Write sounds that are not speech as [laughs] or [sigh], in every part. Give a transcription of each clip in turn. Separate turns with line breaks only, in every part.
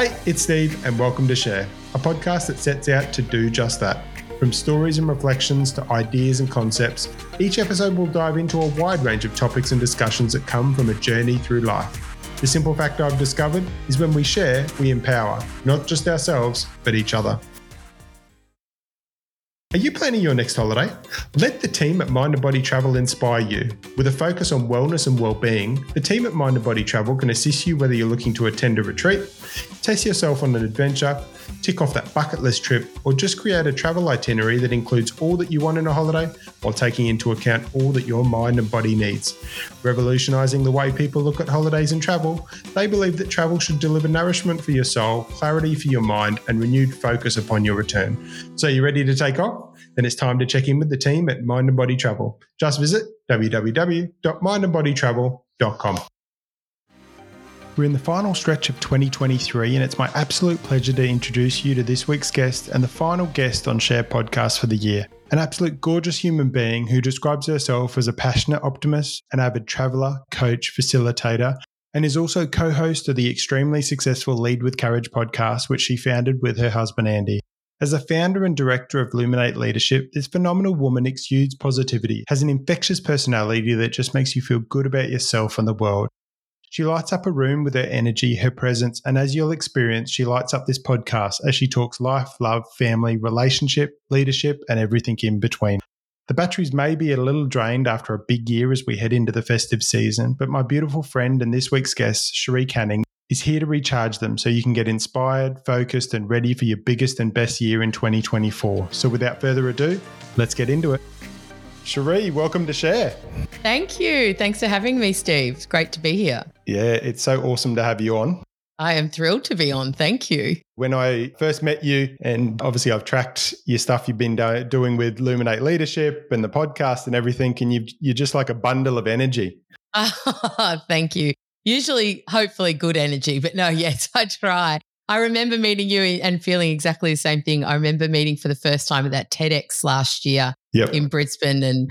Hey, it's Steve, and welcome to Share, a podcast that sets out to do just that. From stories and reflections to ideas and concepts, each episode will dive into a wide range of topics and discussions that come from a journey through life. The simple fact I've discovered is when we share, we empower, not just ourselves, but each other. Are you planning your next holiday? Let the team at Mind and Body Travel inspire you. With a focus on wellness and well-being, the team at Mind and Body Travel can assist you whether you're looking to attend a retreat, test yourself on an adventure, tick off that bucket list trip, or just create a travel itinerary that includes all that you want in a holiday while taking into account all that your mind and body needs. Revolutionising the way people look at holidays and travel, they believe that travel should deliver nourishment for your soul, clarity for your mind, and renewed focus upon your return. So, you ready to take off? Then it's time to check in with the team at Mind and Body Travel. Just visit www.mindandbodytravel.com. We're in the final stretch of 2023, and it's my absolute pleasure to introduce you to this week's guest and the final guest on Share Podcast for the year. An absolute gorgeous human being who describes herself as a passionate optimist, an avid traveler, coach, facilitator, and is also co host of the extremely successful Lead with Courage podcast, which she founded with her husband Andy. As a founder and director of Luminate Leadership, this phenomenal woman exudes positivity, has an infectious personality that just makes you feel good about yourself and the world. She lights up a room with her energy, her presence, and as you'll experience, she lights up this podcast as she talks life, love, family, relationship, leadership, and everything in between. The batteries may be a little drained after a big year as we head into the festive season, but my beautiful friend and this week's guest, Cherie Canning, is here to recharge them so you can get inspired, focused, and ready for your biggest and best year in 2024. So without further ado, let's get into it. Cherie, welcome to Share.
Thank you. Thanks for having me, Steve. It's great to be here.
Yeah, it's so awesome to have you on.
I am thrilled to be on. Thank you.
When I first met you, and obviously I've tracked your stuff you've been do- doing with Luminate Leadership and the podcast and everything, and you you're just like a bundle of energy. [laughs]
Thank you. Usually, hopefully, good energy, but no, [laughs] yes, I try. I remember meeting you and feeling exactly the same thing. I remember meeting for the first time at that TEDx last year
yep.
in Brisbane, and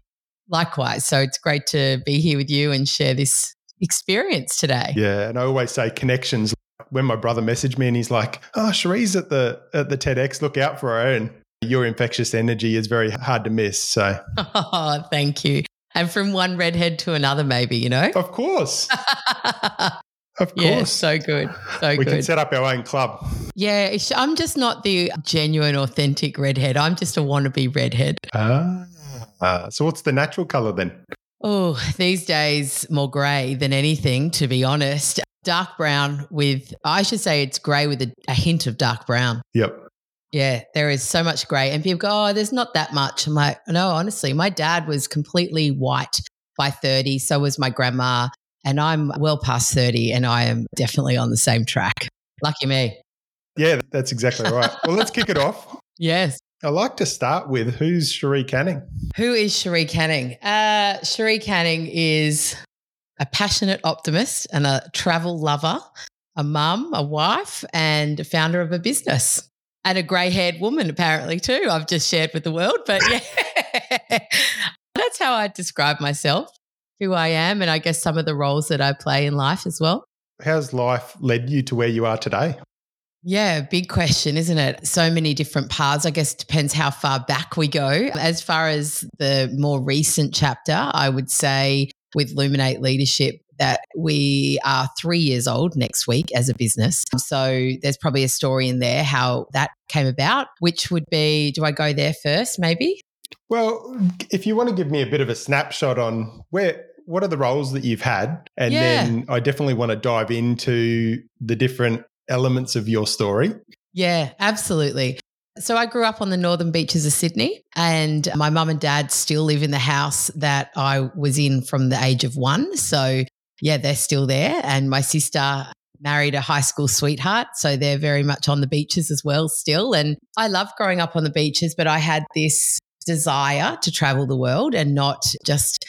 likewise. So it's great to be here with you and share this experience today.
Yeah, and I always say connections. When my brother messaged me and he's like, "Oh, Cherie's at the at the TEDx. Look out for her." And your infectious energy is very hard to miss. So,
oh, thank you. And from one redhead to another, maybe you know.
Of course. [laughs] Of course.
Yeah, so good. So
we
good.
can set up our own club.
Yeah, I'm just not the genuine, authentic redhead. I'm just a wannabe redhead.
Ah. Uh, so what's the natural color then?
Oh, these days more grey than anything, to be honest. Dark brown with, I should say it's grey with a, a hint of dark brown.
Yep.
Yeah, there is so much grey. And people go, oh, there's not that much. I'm like, no, honestly, my dad was completely white by 30. So was my grandma. And I'm well past 30 and I am definitely on the same track. Lucky me.
Yeah, that's exactly right. [laughs] well, let's kick it off.
Yes.
I like to start with who's Cherie Canning?
Who is Cherie Canning? Uh, Cherie Canning is a passionate optimist and a travel lover, a mum, a wife, and a founder of a business. And a grey haired woman, apparently, too. I've just shared with the world. But yeah, [laughs] that's how I describe myself, who I am, and I guess some of the roles that I play in life as well.
How's life led you to where you are today?
Yeah, big question, isn't it? So many different paths. I guess it depends how far back we go. As far as the more recent chapter, I would say with Luminate Leadership that we are three years old next week as a business. So there's probably a story in there how that came about, which would be do I go there first, maybe?
Well, if you want to give me a bit of a snapshot on where what are the roles that you've had? And
Yeah.
then I definitely want to dive into the different elements of your story.
Yeah, absolutely. So I grew up on the northern beaches of Sydney, and my mum and dad still live in the house that I was in from the age of one. So, yeah, they're still there. And my sister married a high school sweetheart. So they're very much on the beaches as well, still. And I love growing up on the beaches, but I had this desire to travel the world and not just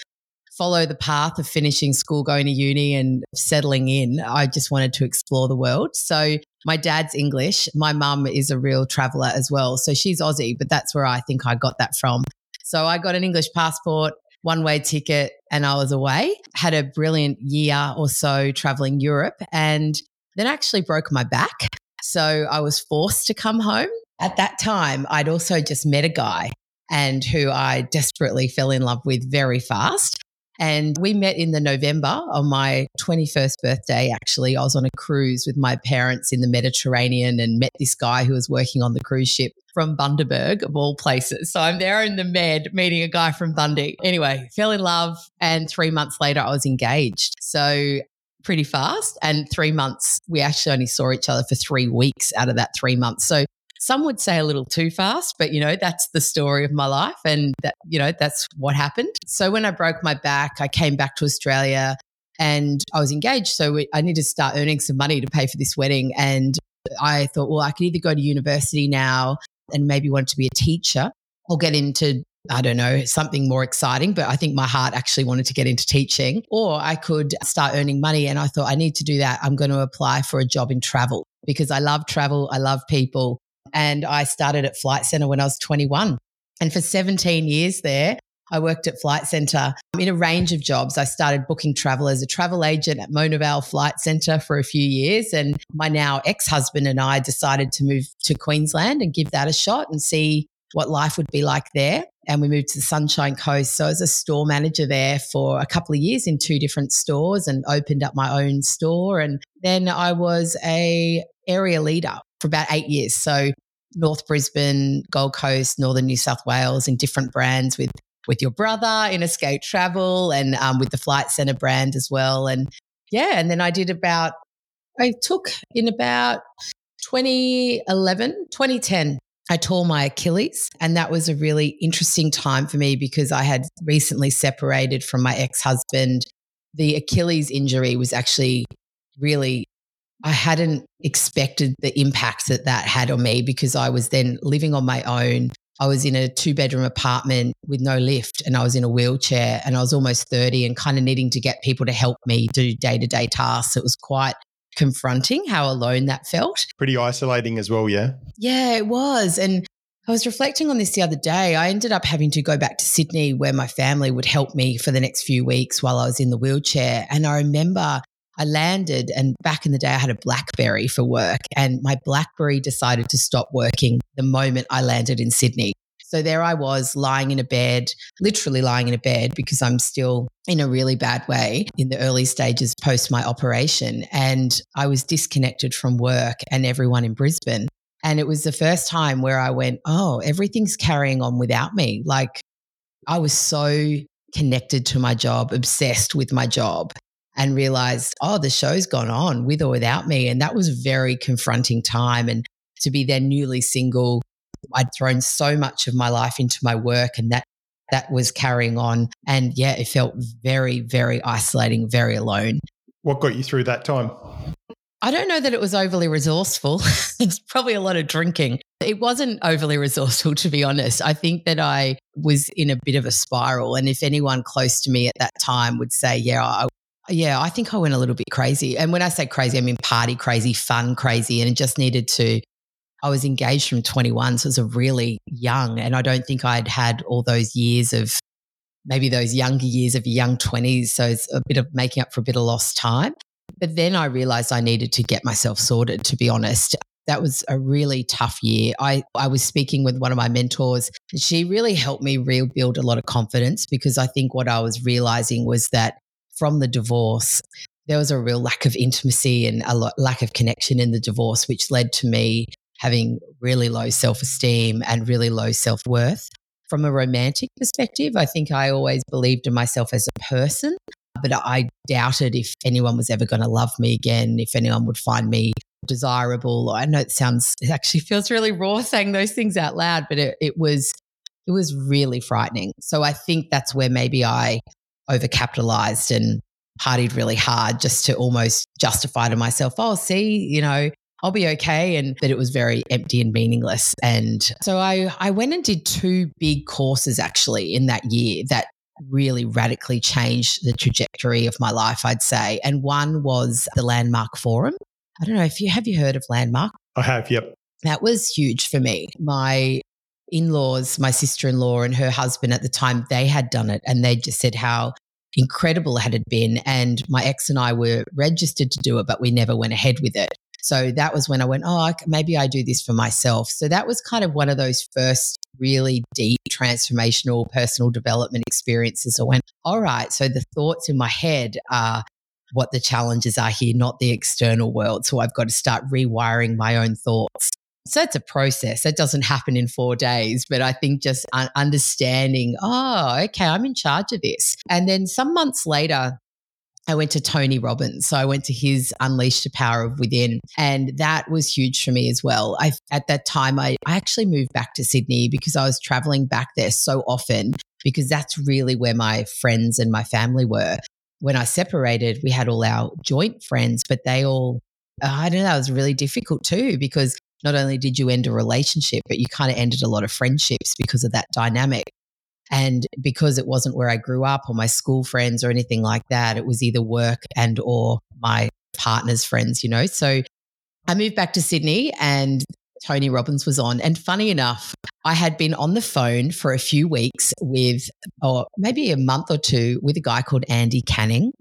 follow the path of finishing school, going to uni, and settling in. I just wanted to explore the world. So my dad's English. My mum is a real traveler as well. So she's Aussie, but that's where I think I got that from. So I got an English passport, one way ticket, and I was away. Had a brilliant year or so traveling Europe and then actually broke my back. So I was forced to come home. At that time, I'd also just met a guy and who I desperately fell in love with very fast. And we met in the November on my 21st birthday. Actually, I was on a cruise with my parents in the Mediterranean and met this guy who was working on the cruise ship from Bundaberg, of all places. So I'm there in the Med meeting a guy from Bundy. Anyway, fell in love. And three months later, I was engaged. So pretty fast. And three months, we actually only saw each other for three weeks out of that three months. So some would say a little too fast, but you know, that's the story of my life. And that, you know, that's what happened. So when I broke my back, I came back to Australia and I was engaged. So I needed to start earning some money to pay for this wedding. And I thought, well, I could either go to university now and maybe want to be a teacher or get into I don't know, something more exciting, but I think my heart actually wanted to get into teaching. Or I could start earning money. And I thought, I need to do that. I'm going to apply for a job in travel because I love travel. I love people. And I started at Flight Centre when I was 21. And for 17 years there, I worked at Flight Centre in a range of jobs. I started booking travel as a travel agent at Mona Vale Flight Centre for a few years. And my now ex husband and I decided to move to Queensland and give that a shot and see what life would be like there. And we moved to the Sunshine Coast. So I was a store manager there for a couple of years in two different stores and opened up my own store. And then I was a area leader for about eight years. So North Brisbane, Gold Coast, Northern New South Wales in different brands with with your brother in Escape Travel and um, with the Flight Centre brand as well. And yeah, and then I did about, I took in about 2011, 2010, I tore my Achilles. And that was a really interesting time for me because I had recently separated from my ex husband. The Achilles injury was actually really, I hadn't expected the impact that that had on me because I was then living on my own. I was in a two bedroom apartment with no lift and I was in a wheelchair and I was almost 30 and kind of needing to get people to help me do day to day tasks. It was quite confronting how alone that felt.
Pretty isolating as well, yeah?
Yeah, it was. And I was reflecting on this the other day. I ended up having to go back to Sydney where my family would help me for the next few weeks while I was in the wheelchair. And I remember I landed, and back in the day, I had a Blackberry for work, and my Blackberry decided to stop working the moment I landed in Sydney. So there I was lying in a bed, literally lying in a bed because I'm still in a really bad way in the early stages post my operation. And I was disconnected from work and everyone in Brisbane. And it was the first time where I went, oh, everything's carrying on without me. Like I was so connected to my job, obsessed with my job and realized, oh, the show's gone on with or without me. And that was a very confronting time. And to be then newly single, I'd thrown so much of my life into my work and that that was carrying on. And yeah, it felt very, very isolating, very alone.
What got you through that time?
I don't know that it was overly resourceful. [laughs] it's probably a lot of drinking. It wasn't overly resourceful, to be honest. I think that I was in a bit of a spiral. And if anyone close to me at that time would say, yeah, I, yeah, I think I went a little bit crazy. And when I say crazy, I mean party crazy, fun crazy. And it just needed to, I was engaged from 21. So it was a really young. And I don't think I'd had all those years of maybe those younger years of young 20s. So it's a bit of making up for a bit of lost time. But then I realized I needed to get myself sorted, to be honest. That was a really tough year. I, I was speaking with one of my mentors, and she really helped me rebuild a lot of confidence because I think what I was realizing was that from the divorce, there was a real lack of intimacy and a lack of connection in the divorce, which led to me having really low self esteem and really low self worth. From a romantic perspective, I think I always believed in myself as a person, but I doubted if anyone was ever going to love me again, if anyone would find me desirable. I know it sounds, it actually [laughs] feels really raw saying those things out loud, but it, it was, it was really frightening. So I think that's where maybe I overcapitalized and partied really hard just to almost justify to myself, oh, see, you know, I'll be okay. And that it was very empty and meaningless. And so I, I went and did two big courses actually in that year that really radically changed the trajectory of my life, I'd say. And one was the Landmark Forum. I don't know if you have you heard of Landmark?
I have, yep.
That was huge for me. My in laws, my sister in law and her husband at the time, they had done it and they just said how incredible had it been. And my ex and I were registered to do it, but we never went ahead with it. So that was when I went, oh, maybe I do this for myself. So that was kind of one of those first really deep transformational personal development experiences. I went, all right, so the thoughts in my head are what the challenges are here, not the external world. So I've got to start rewiring my own thoughts. So it's a process. It doesn't happen in four days, but I think just understanding, oh, okay, I'm in charge of this. And then some months later, I went to Tony Robbins. So I went to his Unleash the Power of Within. And that was huge for me as well. I, at that time, I, I actually moved back to Sydney because I was traveling back there so often because that's really where my friends and my family were. When I separated, we had all our joint friends, but they all, I don't know, it was really difficult too because not only did you end a relationship, but you kind of ended a lot of friendships because of that dynamic. And because it wasn't where I grew up or my school friends or anything like that, it was either work and or my partner's friends, you know. So I moved back to Sydney and Tony Robbins was on. And funny enough, I had been on the phone for a few weeks with, or maybe a month or two, with a guy called Andy Canning.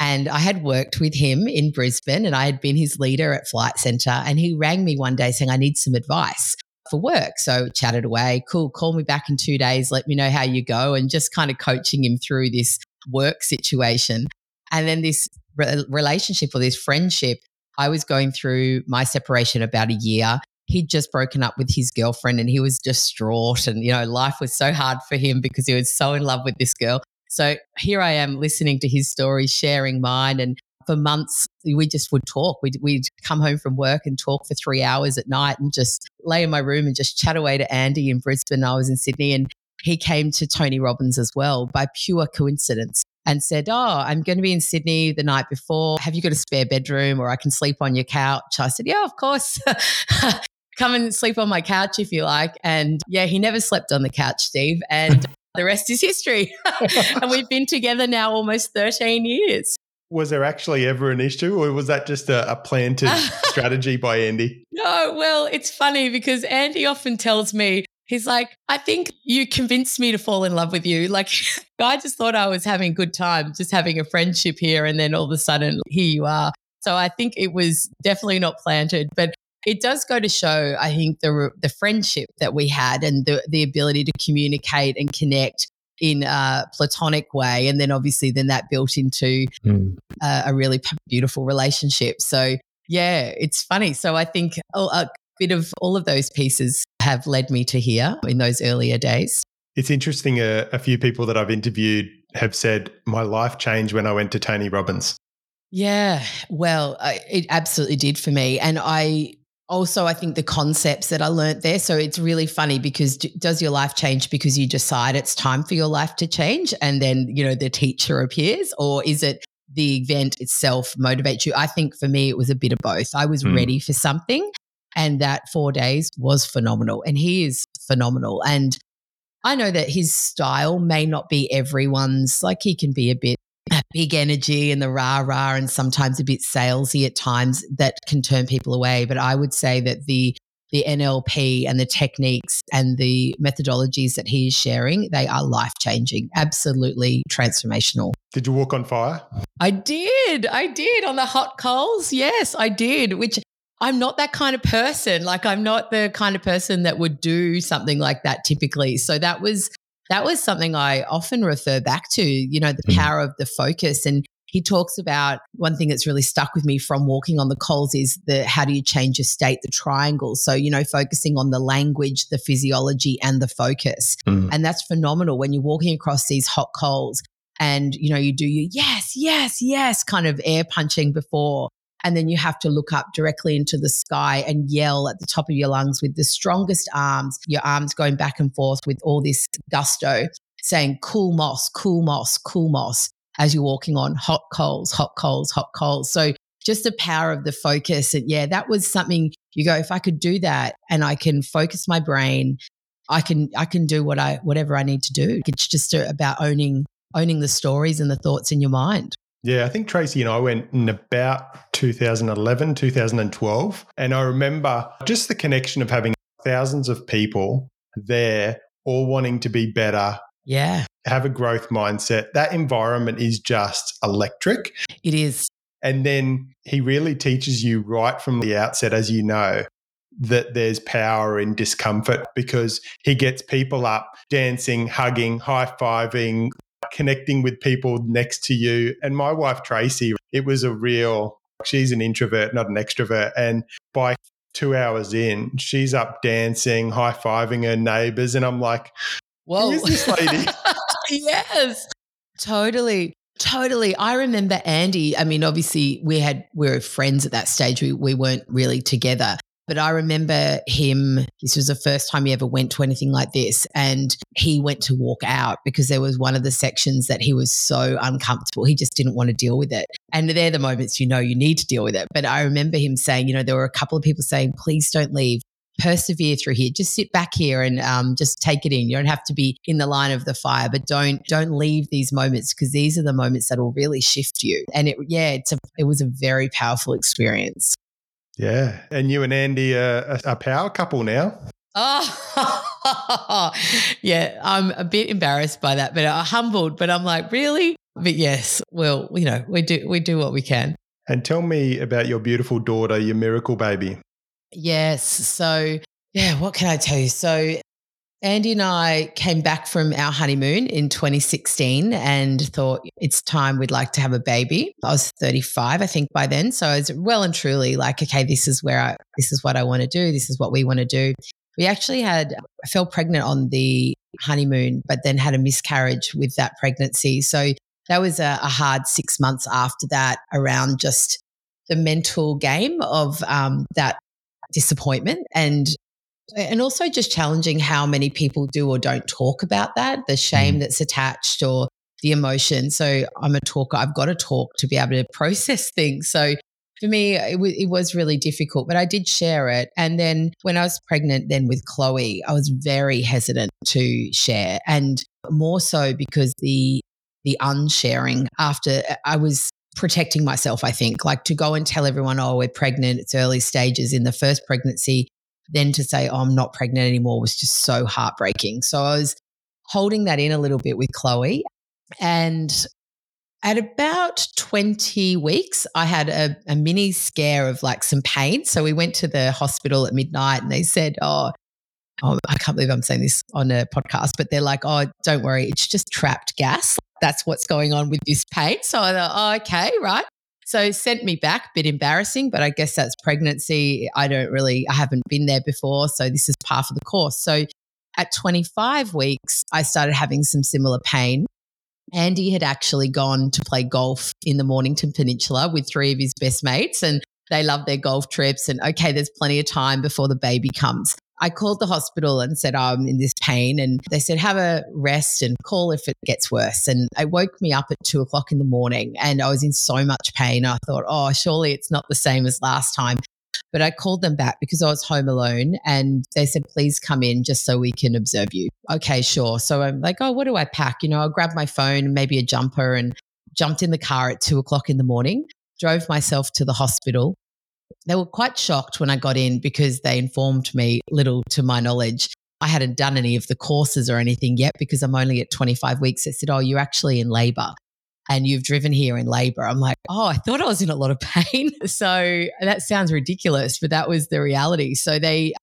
And I had worked with him in Brisbane and I had been his leader at Flight Centre. And he rang me one day saying, I need some advice for work. So chatted away, cool, call me back in two days, let me know how you go, and just kind of coaching him through this work situation. And then this re- relationship or this friendship, I was going through my separation about a year. He'd just broken up with his girlfriend and he was distraught. And, you know, life was so hard for him because he was so in love with this girl. So here I am listening to his story, sharing mine. And for months, we just would talk. We'd, we'd come home from work and talk for three hours at night and just lay in my room and just chat away to Andy in Brisbane. I was in Sydney and he came to Tony Robbins as well by pure coincidence and said, Oh, I'm going to be in Sydney the night before. Have you got a spare bedroom or I can sleep on your couch? I said, Yeah, of course. [laughs] Come and sleep on my couch if you like. And yeah, he never slept on the couch, Steve. And the rest is history. [laughs] and we've been together now almost 13 years
was there actually ever an issue or was that just a, a planted [laughs] strategy by Andy?
No, well, it's funny because Andy often tells me, he's like, I think you convinced me to fall in love with you. Like, [laughs] I just thought I was having a good time, just having a friendship here. And then all of a sudden, here you are. So I think it was definitely not planted, but it does go to show, I think, the, the friendship that we had and the, the ability to communicate and connect in a platonic way and then obviously then that built into mm. a, a, really beautiful relationship. So yeah it's funny. So i think a, a bit of all of those pieces have led me to here in those earlier days.
It's interesting a, a few people that i've interviewed have said my life changed when i went to tony robbins.
Yeah well I, it absolutely did for me. And i also i think the concepts that i learned there so it's really funny because does your life change because you decide it's time for your life to change and then you know the teacher appears? Or is it the event itself motivates you? I think for me it was a bit of both. I was mm. ready for something and that four days was phenomenal and he is phenomenal. And i know that his style may not be everyone's like he can be a bit big energy and the rah rah and sometimes a bit salesy at times that can turn people away. But I would say that the the NLP and the techniques and the methodologies that he is sharing, they are life changing, absolutely transformational.
Did you walk on fire?
I did. I did on the hot coals. Yes, I did, which I'm not that kind of person. Like, I'm not the kind of person that would do something like that typically. So that was that was something I often refer back to, you know, the mm. power of the focus. And he talks about one thing that's really stuck with me from walking on the coals is the how do you change your state, the triangle. So, you know, focusing on the language, the physiology, and the focus. Mm. And that's phenomenal when you're walking across these hot coals and, you know, you do your yes, yes, yes kind of air punching before and then you have to look up directly into the sky and yell at the top of your lungs with the strongest arms, your arms going back and forth with all this gusto, saying cool moss, cool moss, cool moss as you're walking on hot coals, hot coals, hot coals. So just the power of the focus. And yeah, that was something you go, if I could do that and I can focus my brain, I can I can do what I whatever I need to do. It's just about owning owning the stories and the thoughts in your mind.
Yeah, I think Tracy and I went in about 2011, 2012. And I remember just the connection of having thousands of people there all wanting to be better.
Yeah.
Have a growth mindset. That environment is just electric.
It is.
And then he really teaches you right from the outset, as you know, that there's power in discomfort because he gets people up dancing, hugging, high fiving, connecting with people next to you. And my wife, Tracy, it was a real, she's an introvert, not an extrovert. And by two hours in, she's up dancing, high fiving her neighbors. And I'm like, Whoa. Who is this lady? [laughs]
yes, totally. Totally. I remember Andy. I mean, obviously we had we were friends at that stage. We we weren't really together. But I remember him, this was the first time he ever went to anything like this. And he went to walk out because there was one of the sections that he was so uncomfortable. He just didn't want to deal with it. And they're the moments you know you need to deal with it. But I remember him saying, you know, there were a couple of people saying, please don't leave. Persevere through here. Just sit back here and um, just take it in. You don't have to be in the line of the fire, but don't don't leave these moments because these are the moments that will really shift you. And it, yeah, it's a, it was a very powerful experience.
Yeah. And you and Andy are a power couple now.
Oh, [laughs] yeah. I'm a bit embarrassed by that, but I'm humbled. But I'm like, really? But yes, well, you know, we do we do what we can.
And tell me about your beautiful daughter, your miracle baby.
Yes. So, yeah, what can I tell you? So, Andy and I came back from our honeymoon in 2016 and thought it's time we'd like to have a baby. I was 35, I think, by then. So I was well and truly like, okay, this is where I, this is what I want to do. This is what we want to do. We actually had, I fell pregnant on the honeymoon, but then had a miscarriage with that pregnancy. So that was a, a hard six months after that around just the mental game of um, that disappointment and and also just challenging how many people do or don't talk about that, the shame mm. that's attached or the emotion. So I'm a talker. I've got to talk to be able to process things. So for me, it, w- it was really difficult, but I did share it. And then when I was pregnant, then with Chloe, I was very hesitant to share, and more so because the the unsharing after I was protecting myself. I think like to go and tell everyone, oh, we're pregnant. It's early stages in the first pregnancy then to say, oh, I'm not pregnant anymore was just so heartbreaking. So I was holding that in a little bit with Chloe. And at about 20 weeks, I had a, a, mini scare of like some pain. So we went to the hospital at midnight and they said, oh, oh, I can't believe I'm saying this on a podcast, but they're like, oh, don't worry, it's just trapped gas. That's what's going on with this pain. So I thought, oh, okay, right. So sent me back, bit embarrassing, but I guess that's pregnancy. I don't really, I haven't been there before. So this is part of the course. So at 25 weeks, I started having some similar pain. Andy had actually gone to play golf in the Mornington Peninsula with three of his best mates, and they love their golf trips. And okay, there's plenty of time before the baby comes. I called the hospital and said, oh, I'm in this pain. And they said, have a rest and call if it gets worse. And it woke me up at two o'clock in the morning and I was in so much pain. I thought, oh, surely it's not the same as last time. But I called them back because I was home alone and they said, please come in just so we can observe you. Okay, sure. So I'm like, oh, what do I pack? You know, I'll grab my phone, maybe a jumper, and jumped in the car at two o'clock in the morning, drove myself to the hospital they were quite shocked when I got in because they informed me, little to my knowledge, I hadn't done any of the courses or anything yet because I'm only at 25 weeks. They said, Oh, you're actually in labor and you've driven here in labor. I'm like, Oh, I thought I was in a lot of [laughs] pain. So that sounds ridiculous, but that was the reality. So they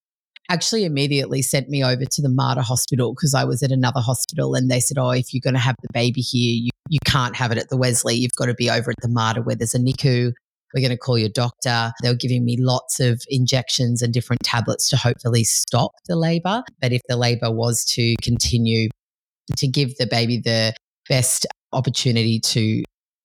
actually immediately sent me over to the Mater Hospital because I was at another hospital and they said, Oh, if you're going to have the baby here, you, you can't have it at the Wesley. You've got to be over at the Mater where there's a NICU we're going to call your doctor. They were giving me lots of injections and different tablets to hopefully stop the labor. But if the labor was to continue, to give the baby the best opportunity to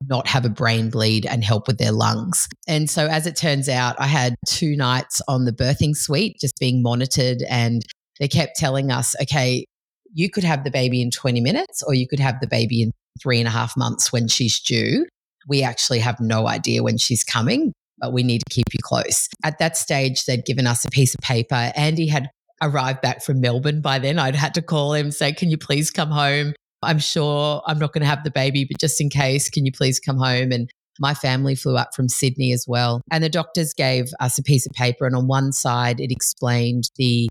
not have a brain bleed and help with their lungs. And so, as it turns out, I had two nights on the birthing suite just being monitored, and they kept telling us, okay, you could have the baby in 20 minutes, or you could have the baby in three and a half months when she's due we actually have no idea when she's coming, but we need to keep you close. At that stage, they'd given us a piece of paper. Andy had arrived back from Melbourne by then. I'd had to call him, say, Can you please come home? I'm sure I'm not going to have the baby, but just in case, can you please come home? And my family flew up from Sydney as well. And the doctors gave us a piece of paper, and on one side, it explained the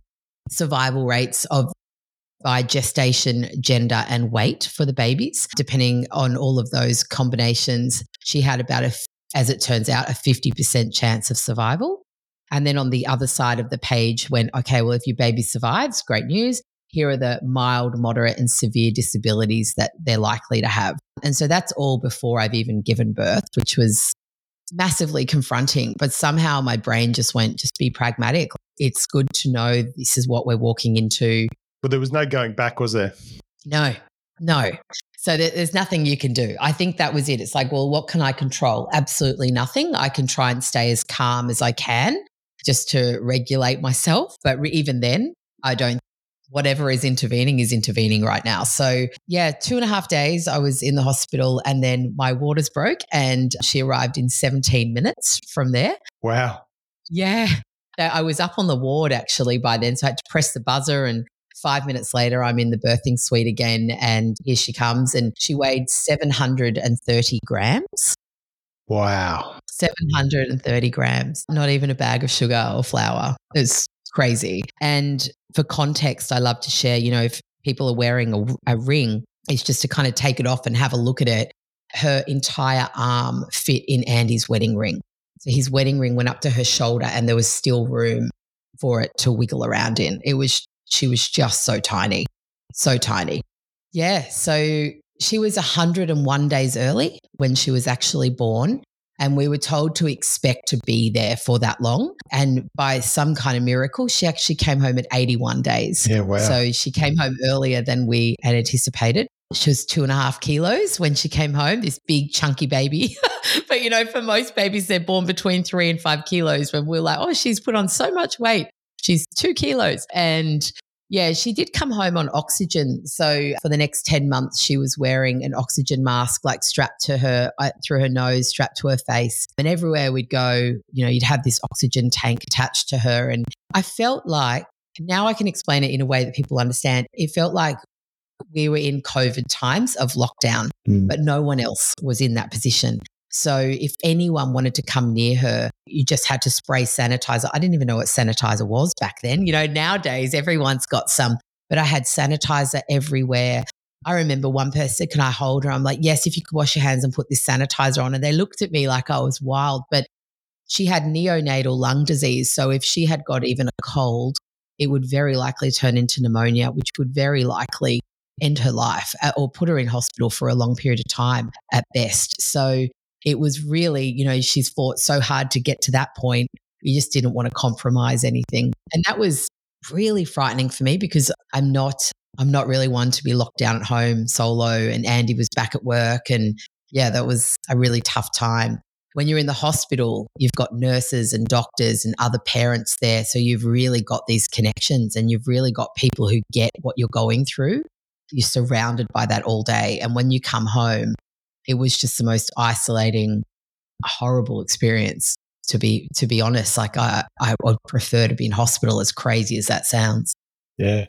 survival rates of by gestation, gender, and weight for the babies. Depending on all of those combinations, she had about a as it turns out, a 50% chance of survival. And then on the other side of the page went, okay, well, if your baby survives, great news. Here are the mild, moderate, and severe disabilities that they're likely to have. And so that's all before I've even given birth, which was massively confronting. But somehow my brain just went, just be pragmatic. It's good to know this is what we're walking into.
But there was no going back, was there?
No, no. So there's nothing you can do. I think that was it. It's like, well, what can I control? Absolutely nothing. I can try and stay as calm as I can just to regulate myself. But even then, I don't, whatever is intervening is intervening right now. So, yeah, two and a half days I was in the hospital and then my waters broke and she arrived in 17 minutes from there.
Wow.
Yeah. I was up on the ward actually by then. So I had to press the buzzer and Five minutes later, I'm in the birthing suite again, and here she comes, and she weighed 730 grams.
Wow.
730 grams, not even a bag of sugar or flour. It's crazy. And for context, I love to share, you know, if people are wearing a, a ring, it's just to kind of take it off and have a look at it. Her entire arm fit in Andy's wedding ring. So his wedding ring went up to her shoulder and there was still room for it to wiggle around in. It was she was just so tiny, so tiny. Yeah. So she was 101 days early when she was actually born. And we were told to expect to be there for that long. And by some kind of miracle, she actually came home at 81 days.
Yeah, wow.
So she came home earlier than we had anticipated. She was two and a half kilos when she came home, this big, chunky baby. [laughs] but, you know, for most babies, they're born between three and five kilos when we're like, oh, she's put on so much weight. She's two kilos. And yeah, she did come home on oxygen. So for the next 10 months, she was wearing an oxygen mask, like strapped to her, uh, through her nose, strapped to her face. And everywhere we'd go, you know, you'd have this oxygen tank attached to her. And I felt like, now I can explain it in a way that people understand. It felt like we were in COVID times of lockdown, mm. but no one else was in that position. So if anyone wanted to come near her, you just had to spray sanitizer. I didn't even know what sanitizer was back then. You know, nowadays everyone's got some, but I had sanitizer everywhere. I remember one person Can I hold her? I'm like, Yes, if you could wash your hands and put this sanitizer on. And they looked at me like I was wild, but she had neonatal lung disease. So if she had got even a cold, it would very likely turn into pneumonia, which would very likely end her life uh, or put her in hospital for a long period of time at best. So it was really, you know, she's fought so hard to get to that point. You just didn't want to compromise anything. And that was really frightening for me because I'm not I'm not really one to be locked down at home solo and Andy was back at work and yeah, that was a really tough time. When you're in the hospital, you've got nurses and doctors and other parents there. So you've really got these connections and you've really got people who get what you're going through. You're surrounded by that all day. And when you come home, it was just the most isolating, horrible experience. To be to be honest, like I I would prefer to be in hospital. As crazy as that sounds.
Yeah.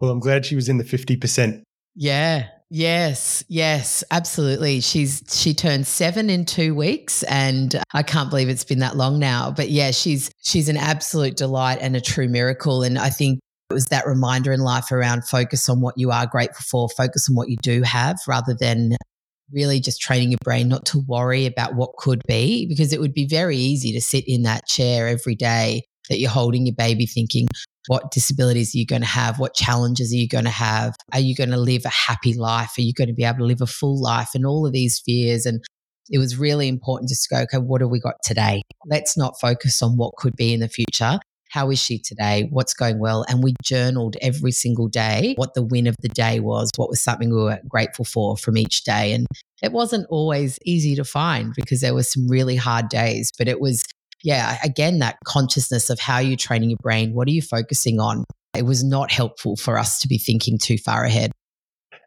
Well, I'm glad she was in the fifty percent.
Yeah. Yes, yes, absolutely. She's she turned 7 in 2 weeks and I can't believe it's been that long now. But yeah, she's she's an absolute delight and a true miracle and I think it was that reminder in life around focus on what you are grateful for, focus on what you do have rather than really just training your brain not to worry about what could be, because it would be very easy to sit in that chair every day that you're holding your baby thinking, what disabilities are you going to have? What challenges are you going to have? Are you going to live a happy life? Are you going to be able to live a full life? And all of these fears. And it was really important to go, okay, what have we got today? Let's not focus on what could be in the future. How is she today? What's going well? And we journaled every single day what the win of the day was, what was something we were grateful for from each day. And it wasn't always easy to find because there were some really hard days, but it was, yeah, again, that consciousness of how you're training your brain. What are you focusing on? It was not helpful for us to be thinking too far ahead.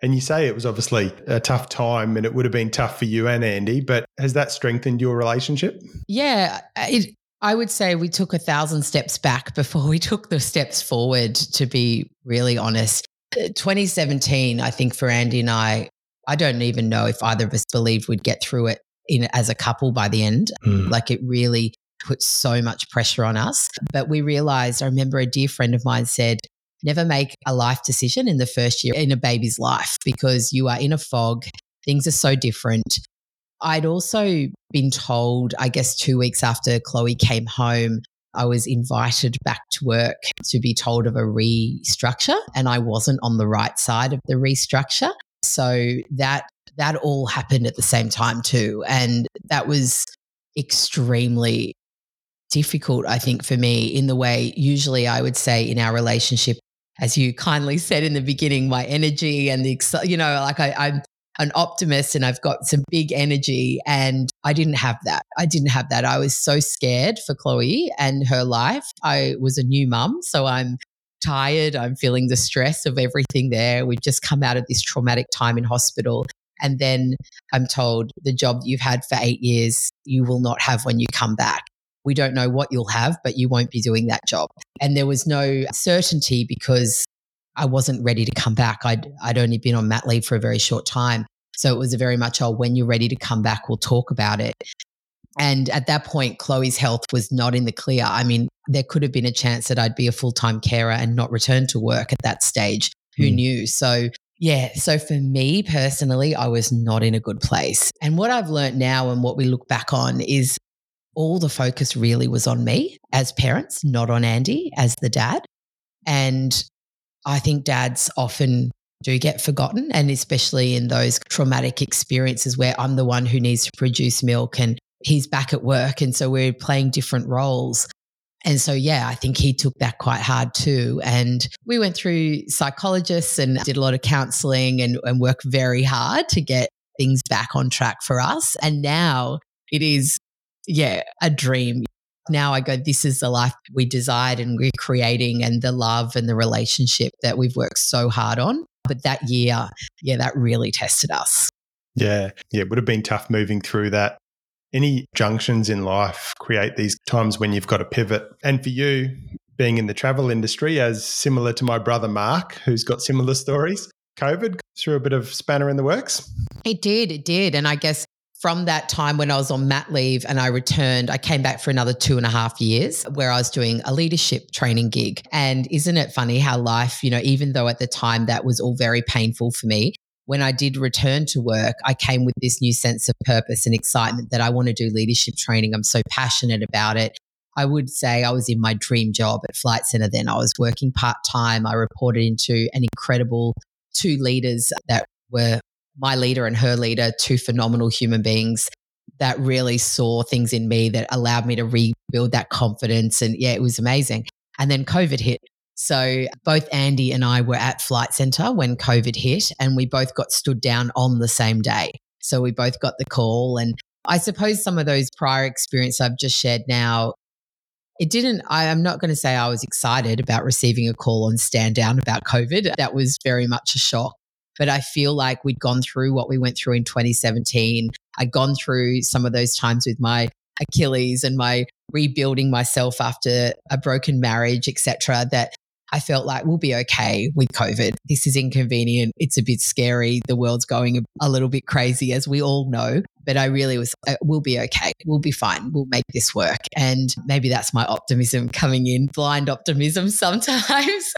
And you say it was obviously a tough time and it would have been tough for you and Andy, but has that strengthened your relationship?
Yeah, it, I would say we took a thousand steps back before we [laughs] took the steps forward, to be really honest. 2017, I think for Andy and I, I don't even know if either of us believed we'd get through it in as a couple by the end. Mm. Like it really put so much pressure on us. But we realized, I remember a dear friend of mine said, never make a life decision in the first year in a baby's life because you are in a fog. Things are so different. I'd also been told, I guess, two weeks after Chloe came home, I was invited back to work to be told of a restructure, and I wasn't on the right side of the restructure. So that that all happened at the same time too, and that was extremely difficult, I think, for me. In the way usually I would say in our relationship, as you kindly said in the beginning, my energy and the you know, like I, I'm an optimist and I've got some big energy. And I didn't have that. I didn't have that. I was so scared for Chloe and her life. I was a new mum. So I'm tired. I'm feeling the stress of everything there. We've just come out of this traumatic time in hospital. And then I'm told the job you've had for eight years, you will not have when you come back. We don't know what you'll have, but you won't be doing that job. And there was no certainty because I wasn't ready to come back. I'd, I'd only been on mat leave for a very short time. So it was a very much, oh, when you're ready to come back, we'll talk about it. And at that point, Chloe's health was not in the clear. I mean, there could have been a chance that I'd be a full time carer and not return to work at that stage. Who mm. knew? So, yeah. So for me personally, I was not in a good place. And what I've learned now and what we look back on is all the focus really was on me as parents, not on Andy as the dad. And I think dads often do get forgotten, and especially in those traumatic experiences where I'm the one who needs to produce milk and he's back at work. And so we're playing different roles. And so, yeah, I think he took that quite hard too. And we went through psychologists and did a lot of counseling and, and worked very hard to get things back on track for us. And now it is, yeah, a dream now I go, this is the life we desired and we're creating and the love and the relationship that we've worked so hard on. But that year, yeah, that really tested us.
Yeah. Yeah. It would have been tough moving through that. Any junctions in life create these times when you've got to pivot. And for you, being in the travel industry, as similar to my brother Mark, who's got similar stories, COVID threw a bit of spanner in the works.
It did. It did. And I guess from that time when I was on mat leave and I returned, I came back for another two and a half years where I was doing a leadership training gig. And isn't it funny how life, you know, even though at the time that was all very painful for me, when I did return to work, I came with this new sense of purpose and excitement that I want to do leadership training. I'm so passionate about it. I would say I was in my dream job at Flight Centre then. I was working part time. I reported into an incredible two leaders that were my leader and her leader, two phenomenal human beings that really saw things in me that allowed me to rebuild that confidence. And yeah, it was amazing. And then COVID hit. So both Andy and I were at Flight Centre when COVID hit, and we both got stood down on the same day. So we both got the call. And I suppose some of those prior experience I've just shared now, it didn't, I, am not going to say I was excited about receiving a call on stand down about COVID. That was very much a shock. But I feel like we'd gone through what we went through in 2017. I'd gone through some of those times with my Achilles and my rebuilding myself after a broken marriage, etc. That I felt like we'll be okay with COVID. This is inconvenient. It's a bit scary. The world's going a little bit crazy, as we all know. But I really was, uh, we'll be okay. We'll be fine. We'll make this work. And maybe that's my optimism coming in, blind optimism [laughs] sometimes.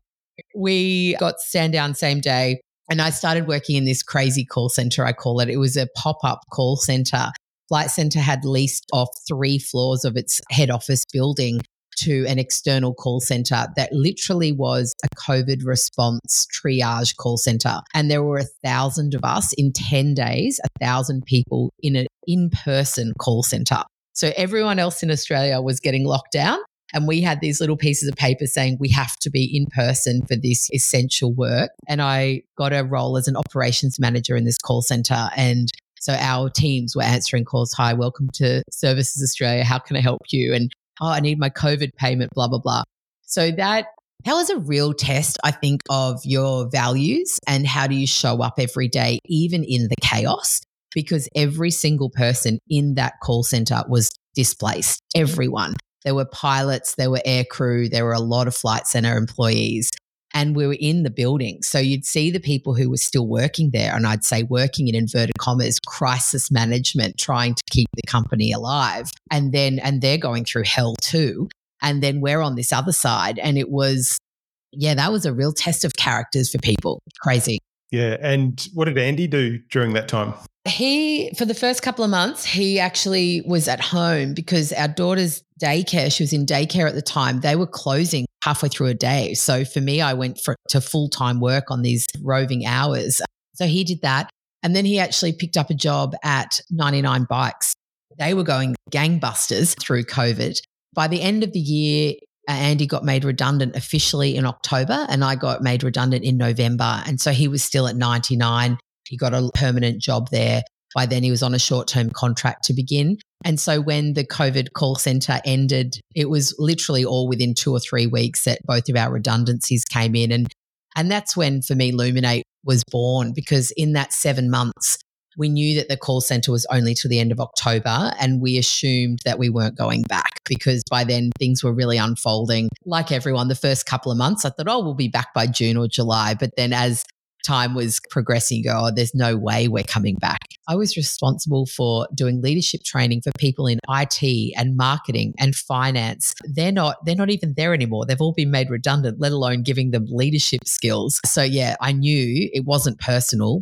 we got stand down same day. And I started working in this crazy call center, I call it. It was a pop up call center. Flight Centre had leased off three floors of its head office building to an external call center that literally was a COVID response triage call center. And there were a thousand of us in 10 days, a thousand people in an in person call center. So everyone else in Australia was getting locked down. And we had these little pieces of paper saying we have to be in person for this essential work. And I got a role as an operations manager in this call center. And so our teams were answering calls. Hi, welcome to Services Australia. How can I help you? And oh, I need my COVID payment, blah, blah, blah. So that that was a real test, I think, of your values and how do you show up every day, even in the chaos, because every single person in that call center was displaced, everyone. There were pilots, there were air crew, there were a lot of Flight Centre employees. And we were in the building. So you'd see the people who were still working there. And I'd say working in inverted commas, crisis management, trying to keep the company alive. And then, and they're going through hell too. And then we're on this other side. And it was, yeah, that was a real test of characters for people. Crazy.
Yeah. And what did Andy do during that time?
He, for the first couple of months, he actually was at home because our daughter's daycare, she was in daycare at the time, they were closing halfway through a day. So for me, I went for, to full time work on these roving hours. So he did that. And then he actually picked up a job at 99 Bikes. They were going gangbusters through COVID. By the end of the year, uh, Andy got made redundant officially in October, and I got made redundant in November. And so he was still at 99. He got a permanent job there. By then, he was on a short term contract to begin. And so when the COVID call center ended, it was literally all within two or three weeks that both of our redundancies came in. And, and that's when, for me, Luminate was born because in that seven months, we knew that the call center was only to the end of October and we assumed that we weren't going back because by then things were really unfolding. Like everyone, the first couple of months, I thought, oh, we'll be back by June or July. But then as time was progressing, go, oh, there's no way we're coming back. I was responsible for doing leadership training for people in IT and marketing and finance. They're not, they're not even there anymore. They've all been made redundant, let alone giving them leadership skills. So yeah, I knew it wasn't personal,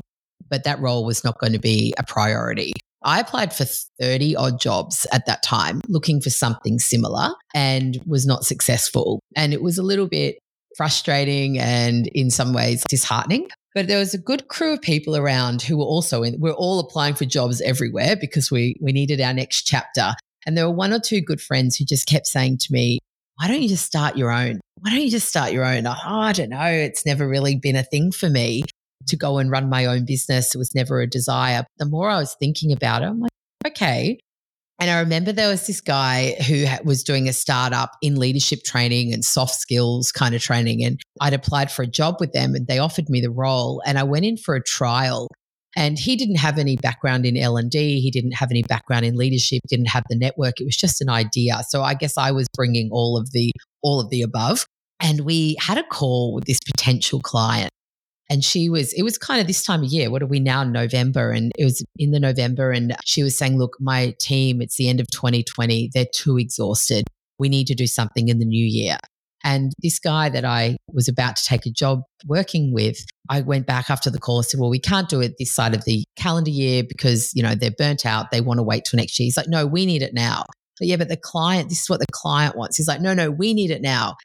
but that role was not going to be a priority. I applied for 30 odd jobs at that time, looking for something similar and was not successful. And it was a little bit frustrating and in some ways disheartening. But there was a good crew of people around who were also in, we're all applying for jobs everywhere because we, we needed our next chapter. And there were one or two good friends who just kept saying to me, why don't you just start your own? Why don't you just start your own? Oh, I don't know. It's never really been a thing for me to go and run my own business. It was never a desire. The more I was thinking about it, I'm like, okay, and I remember there was this guy who was doing a startup in leadership training and soft skills kind of training. And I'd applied for a job with them and they offered me the role. And I went in for a trial and he didn't have any background in L&D. He didn't have any background in leadership, didn't have the network. It was just an idea. So I guess I was bringing all of the, all of the above. And we had a call with this potential client and she was, it was kind of this time of year. What are we now, November? And it was in the November. And she was saying, look, my team, it's the end of 2020. They're too exhausted. We need to do something in the new year. And this guy that I was about to take a job working with, I went back after the call and said, Well, we can't do it this side of the calendar year because, you know, they're burnt out. They want to wait till next year. He's like, No, we need it now. But yeah, but the client, this is what the client wants. He's like, No, no, we need it now.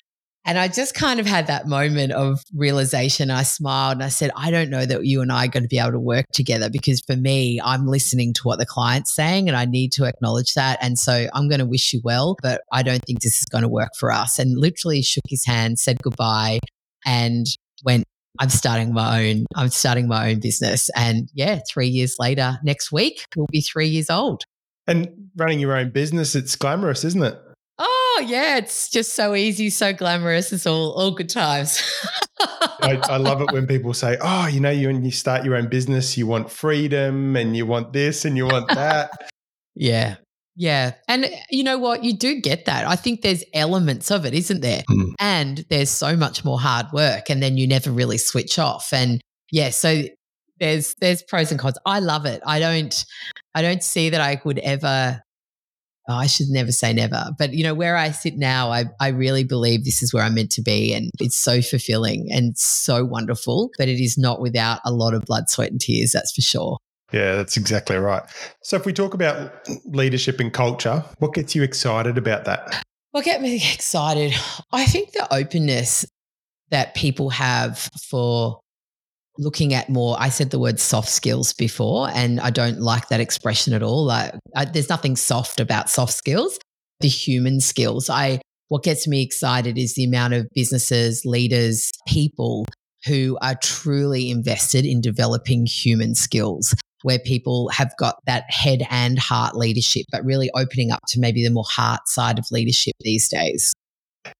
And I just kind of had that moment of realization. I smiled and I said, I don't know that you and I are going to be able to work together because for me, I'm listening to what the client's saying and I need to acknowledge that. And so I'm going to wish you well, but I don't think this is going to work for us. And literally shook his hand, said goodbye, and went, I'm starting my own, I'm starting my own business. And yeah, three years later, next week, we'll be three years old.
And running your own business, it's glamorous, isn't it?
Oh yeah, it's just so easy, so glamorous. It's all all good times. [laughs]
I, I, love it when people say, "Oh, you know, you when you start your own business, you want freedom, and you want this, and you want that." [laughs]
yeah, yeah, and you know what? You do get that. I think there's elements of it, isn't there? Mm. And there's so much more hard work, and then you never really switch off. And yeah, so there's there's pros and cons. I love it. I don't I don't see that I would ever oh, I should never say never, but you know, where I sit now, I, I really believe this is where I'm meant to be. And it's so fulfilling and so wonderful, but it is not without a lot of blood, sweat, and tears, that's for sure.
Yeah, that's exactly right. So, if we talk about leadership and culture, what gets you excited about that?
What gets me [laughs] excited? I think the openness that people have for looking at more i said the word soft skills before and i don't like that expression at all. Like, I, there's nothing soft about soft skills the human skills. I what gets me excited is the amount of businesses leaders people who are truly invested in developing human skills where people have got that head and heart leadership but really opening up to maybe the more heart side of leadership these days.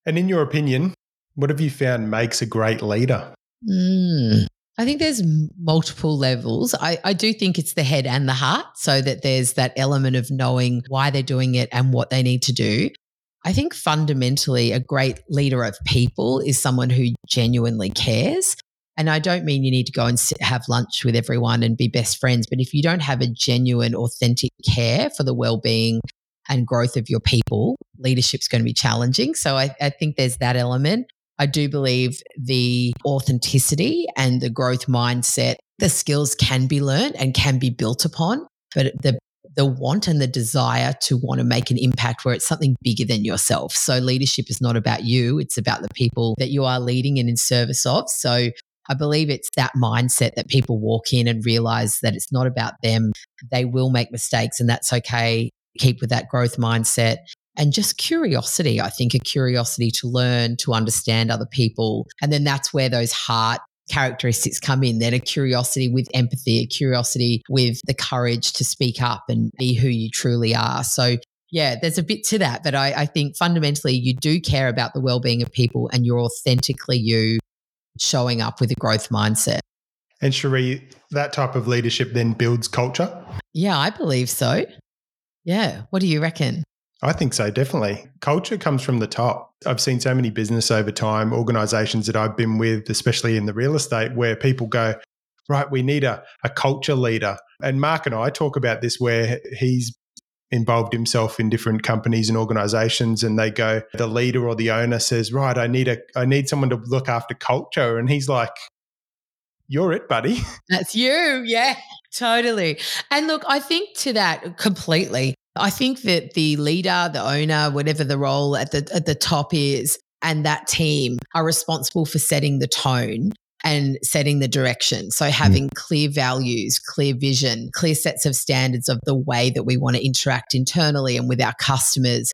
And in your opinion what have you found makes a great leader?
Mm. I think there's multiple levels. I, I do think it's the head and the heart, so that there's that element of knowing why they're doing it and what they need to do. I think fundamentally, a great leader of people is someone who genuinely cares. And I don't mean you need to go and sit, have lunch with everyone and be best friends, but if you don't have a genuine, authentic care for the well being and growth of your people, leadership's going to be challenging. So I, I think there's that element. I do believe the authenticity and the growth mindset, the skills can be learned and can be built upon, but the the want and the desire to want to make an impact where it's something bigger than yourself. So leadership is not about you, it's about the people that you are leading and in service of. So I believe it's that mindset that people walk in and realize that it's not about them. They will make mistakes and that's okay. Keep with that growth mindset and just curiosity. I think a curiosity to learn, to understand other people. And then that's where those heart characteristics come in then a curiosity with empathy, a curiosity with the courage to speak up and be who you truly are. So, yeah, there's a bit to that, but I, I think fundamentally you do care about the well being of people and you're authentically you showing up with a growth mindset.
And Cherie, that type of leadership then builds culture?
Yeah, I believe so. Yeah. What do you reckon?
I think so, definitely. Culture comes from the top. I've seen so many business over time, organizations that I've been with, especially in the real estate, where people go, right, we need a, a culture leader. And Mark and I talk about this where he's involved himself in different companies and organizations and they go the leader or the owner says right i need a i need someone to look after culture and he's like you're it buddy
that's you yeah totally and look i think to that completely I think that the leader, the owner, whatever the role at the at the top is, and that team are responsible for setting the tone and setting the direction. So having mm. clear values, clear vision, clear sets of standards of the way that we want to interact internally and with our customers.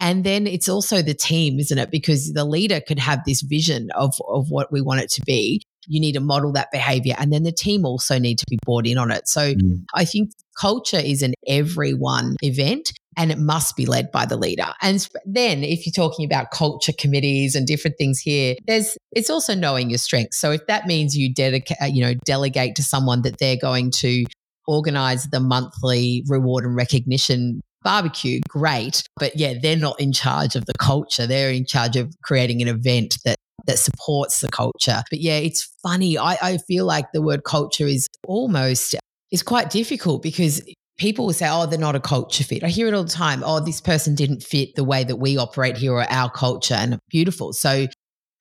And then it's also the team, isn't it? Because the leader could have this vision of, of what we want it to be. You need to model that behavior. And then the team also need to be bought in on it. So mm. I think culture is an everyone event and it must be led by the leader. And then if you're talking about culture committees and different things here, there's it's also knowing your strengths. So if that means you dedicate, uh, you know, delegate to someone that they're going to organize the monthly reward and recognition barbecue, great. But yeah, they're not in charge of the culture. They're in charge of creating an event that that supports the culture. But yeah, it's funny. I, I feel like the word culture is almost is quite difficult because people will say, oh, they're not a culture fit. I hear it all the time. Oh, this person didn't fit the way that we operate here or our culture. And beautiful. So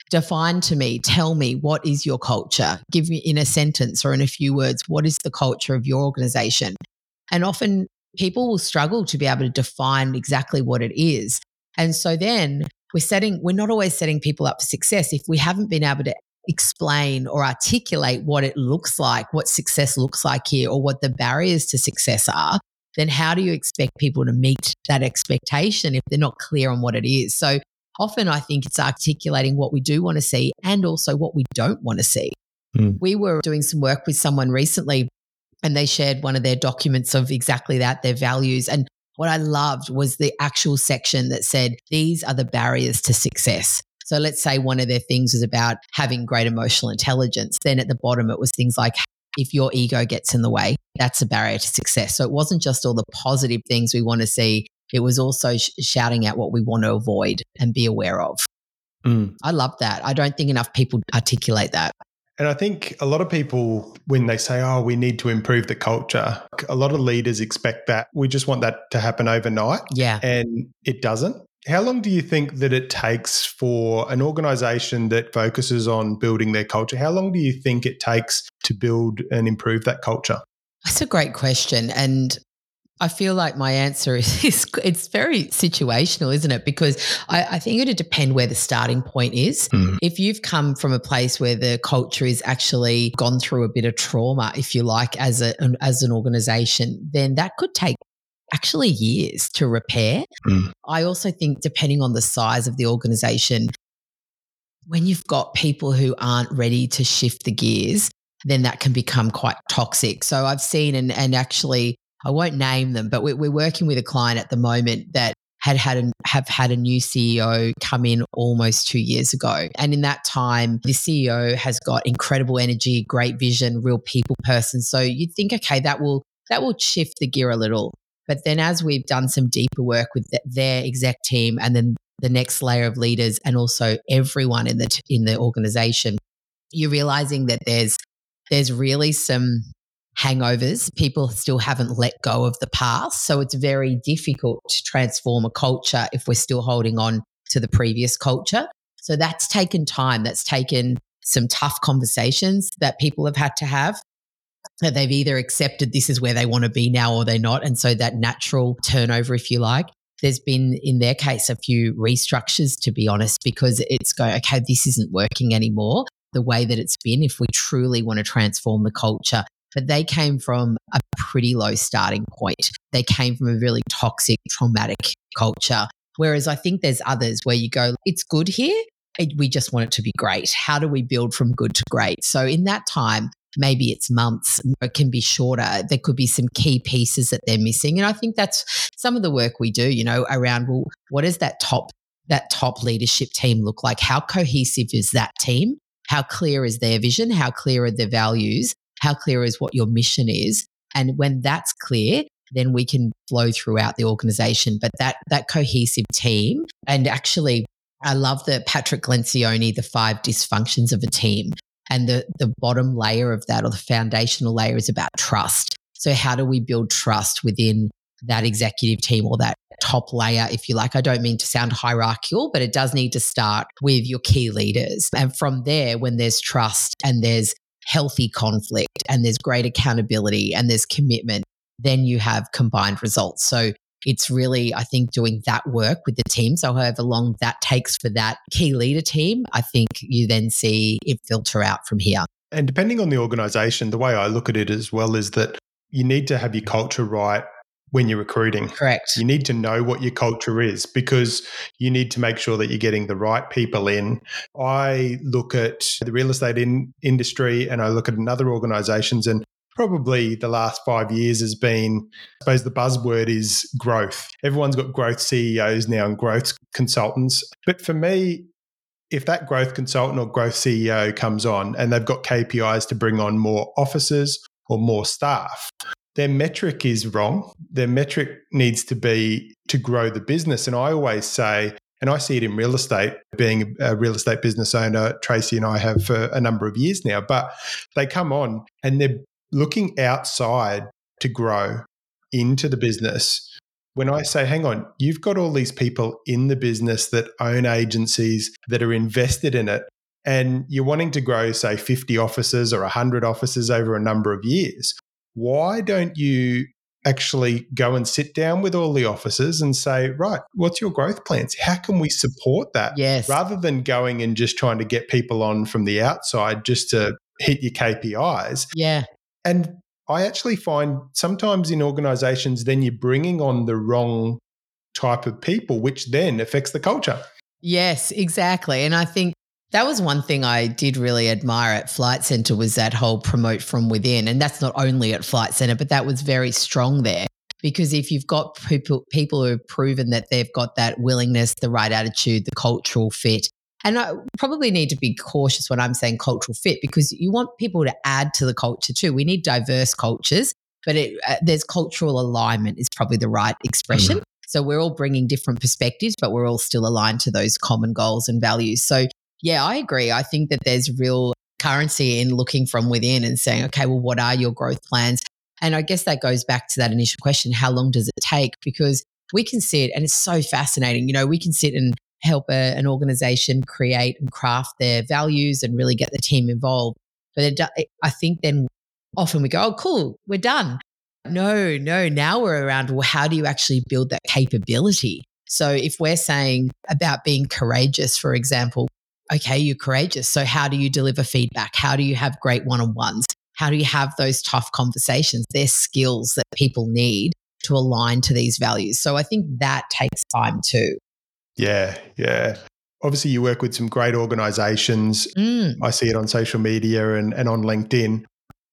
define to me, tell me what is your culture? Give me in a sentence or in a few words, what is the culture of your organization? And often people will struggle to be able to define exactly what it is. And so then we're setting, we're not always setting people up for success if we haven't been able to explain or articulate what it looks like, what success looks like here, or what the barriers to success are, then how do you expect people to meet that expectation if they're not clear on what it is? So often I think it's articulating what we do want to see and also what we don't want to see. Mm. We were doing some work with someone recently and they shared one of their documents of exactly that, their values. And what I loved was the actual section that said, these are the barriers to success. So let's say one of their things was about having great emotional intelligence. Then at the bottom, it was things like if your ego gets in the way, that's a barrier to success. So it wasn't just all the positive things we want to see, it was also sh- shouting out what we want to avoid and be aware of. Mm. I love that. I don't think enough people articulate that.
And I think a lot of people, when they say, oh, we need to improve the culture, a lot of leaders expect that. We just want that to happen overnight.
Yeah.
And it doesn't. How long do you think that it takes for an organization that focuses on building their culture? How long do you think it takes to build and improve that culture?
That's a great question. And I feel like my answer [laughs] is, is it's very situational, isn't it? Because I, I think it'd depend where the starting point is. Mm. If you've come from a place where the culture is actually gone through a bit of trauma, if you like, as a as an organization, then that could take actually years to repair. Mm. I also think, depending on the size of the organization, when you've got people who aren't ready to shift the gears, then that can become quite toxic. So I've seen, and, and actually, I won't name them, but we're, we're working with a client at the moment that had had have had a new CEO come in almost two years ago. And in that time, the CEO has got incredible energy, great vision, real people person. So you'd think, okay, that will that will shift the gear a little. But then as we've done some deeper work with the, their exec team and then the next layer of leaders and also everyone in the in the organization, you're realizing that there's there's really some hangovers. People still haven't let go of the past. So it's very difficult to transform a culture if we're still holding on to the previous culture. So that's taken time. That's taken some tough conversations that people have had to have. That they've either accepted this is where they want to be now or they're not. And so that natural turnover, if you like, there's been in their case a few restructures to be honest because it's going okay this isn't working anymore the way that it's been if we truly want to transform the culture but they came from a pretty low starting point they came from a really toxic traumatic culture whereas i think there's others where you go it's good here we just want it to be great how do we build from good to great so in that time maybe it's months, it can be shorter. There could be some key pieces that they're missing. And I think that's some of the work we do, you know, around, well, what does that top that top leadership team look like? How cohesive is that team? How clear is their vision? How clear are their values? How clear is what your mission is? And when that's clear, then we can flow throughout the organization. But that that cohesive team, and actually, I love the Patrick Lencioni, the five dysfunctions of a team. And the, the bottom layer of that or the foundational layer is about trust. So, how do we build trust within that executive team or that top layer, if you like? I don't mean to sound hierarchical, but it does need to start with your key leaders. And from there, when there's trust and there's healthy conflict and there's great accountability and there's commitment, then you have combined results. So, it's really, I think, doing that work with the team. So, however long that takes for that key leader team, I think you then see it filter out from here.
And depending on the organization, the way I look at it as well is that you need to have your culture right when you're recruiting.
Correct.
You need to know what your culture is because you need to make sure that you're getting the right people in. I look at the real estate in industry and I look at another organizations and probably the last five years has been, I suppose the buzzword is growth. Everyone's got growth CEOs now and growth consultants. But for me, if that growth consultant or growth CEO comes on and they've got KPIs to bring on more officers or more staff, their metric is wrong. Their metric needs to be to grow the business. And I always say, and I see it in real estate, being a real estate business owner, Tracy and I have for a number of years now, but they come on and they're looking outside to grow into the business. When I say, hang on, you've got all these people in the business that own agencies that are invested in it, and you're wanting to grow, say, 50 offices or 100 offices over a number of years. Why don't you actually go and sit down with all the officers and say, right, what's your growth plans? How can we support that?
Yes.
Rather than going and just trying to get people on from the outside just to hit your KPIs.
Yeah.
And I actually find sometimes in organizations, then you're bringing on the wrong type of people, which then affects the culture.
Yes, exactly. And I think that was one thing I did really admire at Flight Centre was that whole promote from within. And that's not only at Flight Centre, but that was very strong there. Because if you've got people, people who have proven that they've got that willingness, the right attitude, the cultural fit, and I probably need to be cautious when I'm saying cultural fit because you want people to add to the culture too. We need diverse cultures, but it, uh, there's cultural alignment is probably the right expression. Mm-hmm. So we're all bringing different perspectives, but we're all still aligned to those common goals and values. So yeah, I agree. I think that there's real currency in looking from within and saying, okay, well, what are your growth plans? And I guess that goes back to that initial question how long does it take? Because we can sit, and it's so fascinating. You know, we can sit and help a, an organization create and craft their values and really get the team involved. But it, I think then often we go, oh, cool, we're done. No, no, now we're around, well, how do you actually build that capability? So if we're saying about being courageous, for example, okay, you're courageous. So how do you deliver feedback? How do you have great one on ones? How do you have those tough conversations? They're skills that people need to align to these values. So I think that takes time too.
Yeah, yeah. Obviously, you work with some great organizations. Mm. I see it on social media and, and on LinkedIn.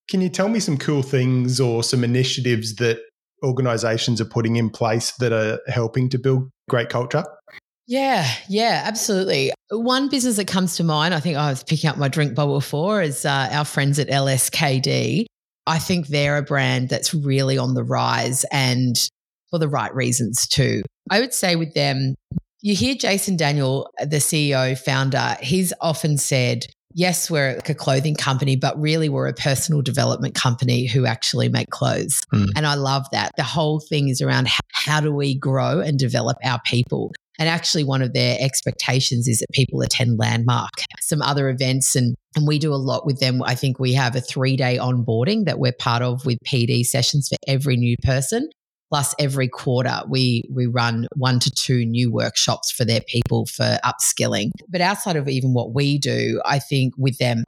Can you tell me some cool things or some initiatives that organizations are putting in place that are helping to build great culture?
Yeah, yeah, absolutely. One business that comes to mind, I think I was picking up my drink bubble for, is uh, our friends at LSKD. I think they're a brand that's really on the rise and for the right reasons too. I would say with them, you hear Jason Daniel, the CEO, founder, he's often said, yes, we're like a clothing company, but really we're a personal development company who actually make clothes. Mm. And I love that. The whole thing is around how, how do we grow and develop our people? And actually, one of their expectations is that people attend Landmark, some other events, and, and we do a lot with them. I think we have a three day onboarding that we're part of with PD sessions for every new person. Plus, every quarter we we run one to two new workshops for their people for upskilling. But outside of even what we do, I think with them,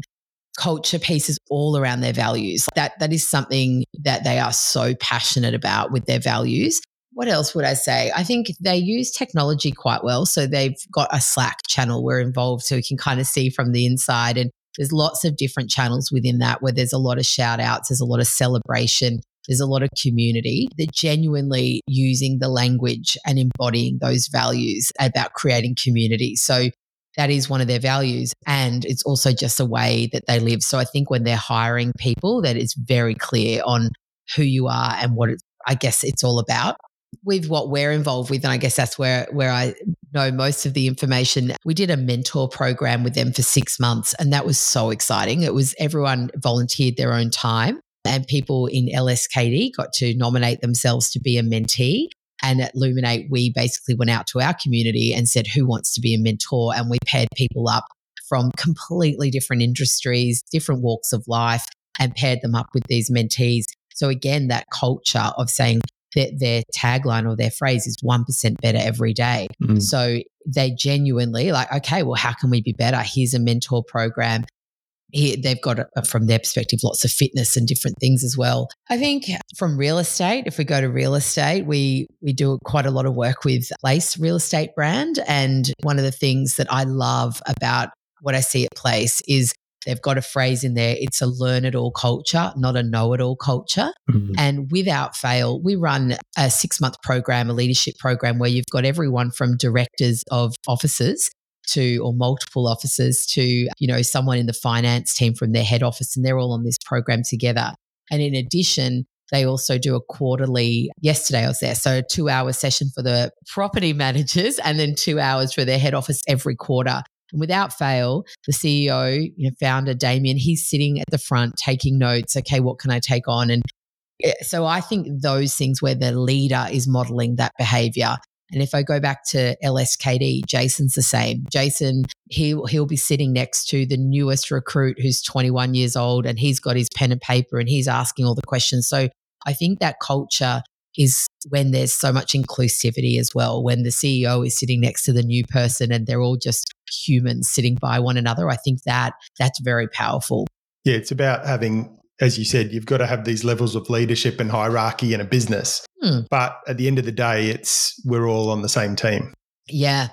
culture pieces all around their values. That that is something that they are so passionate about with their values what else would I say? I think they use technology quite well. So they've got a Slack channel we're involved so we can kind of see from the inside. And there's lots of different channels within that where there's a lot of shout outs, there's a lot of celebration, there's a lot of community They're genuinely using the language and embodying those values about creating community. So that is one of their values. And it's also just a way that they live. So I think when they're hiring people, that it's very clear on who you are and what it's, I guess it's all about with what we're involved with and i guess that's where where i know most of the information. We did a mentor program with them for six months and that was so exciting. It was everyone volunteered their own time and people in lskd got to nominate themselves to be a mentee. And at luminate we basically went out to our community and said who wants to be a mentor? And we paired people up from completely different industries different walks of life and paired them up with these mentees. So again that culture of saying their, their tagline or their phrase is 1% better every day. Mm. So they genuinely like, okay, well, how can we be better? Here's a mentor program. Here, they've got, from their perspective, lots of fitness and different things as well. I think from real estate, if we go to real estate, we we do quite a lot of work with Place Real Estate brand, and one of the things that I love about what I see at Place is They've got a phrase in there it's a learn it all culture, not a know it all culture. Mm-hmm. And without fail, we run a six month program, a leadership program where you've got everyone from directors of offices to or multiple offices to you know someone in the finance team from their head office and they're all on this program together and in addition they also do a quarterly yesterday i was there so a two hour session for the property [laughs] managers and then two hours for their head office every quarter and without fail, the CEO, you know, founder Damien, he's sitting at the front taking notes. Okay, what can I take on? And eh, so I think those things where the leader is modeling that behavior. And if I go back to LSKD, Jason's the same. Jason, he, he'll be sitting next to the newest recruit who's 21 years old and he's got his pen and paper and he's asking all the questions. So I think that culture is when there's so much inclusivity as well, when the CEO is sitting next to the new person and they're all just humans sitting by one another. I think that that's very powerful.
Yeah, it's about having as you said, you've got to have these levels of leadership and hierarchy in a business. Hmm. But at the end of the day, it's we're all on the same team.
Yeah.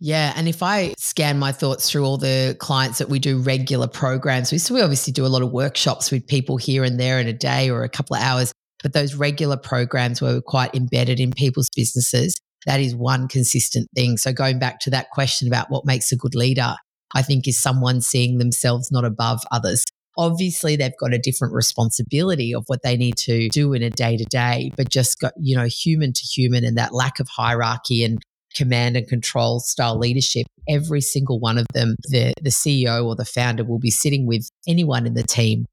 Yeah. And if I scan my thoughts through all the clients that we do regular programs, we, so we obviously do a lot of workshops with people here and there in a day or a couple of hours. But those regular programs were quite embedded in people's businesses, that is one consistent thing. So going back to that question about what makes a good leader, I think is someone seeing themselves not above others. Obviously, they've got a different responsibility of what they need to do in a day to day, but just got, you know, human to human and that lack of hierarchy and command and control style leadership. Every single one of them, the, the CEO or the founder will be sitting with anyone in the team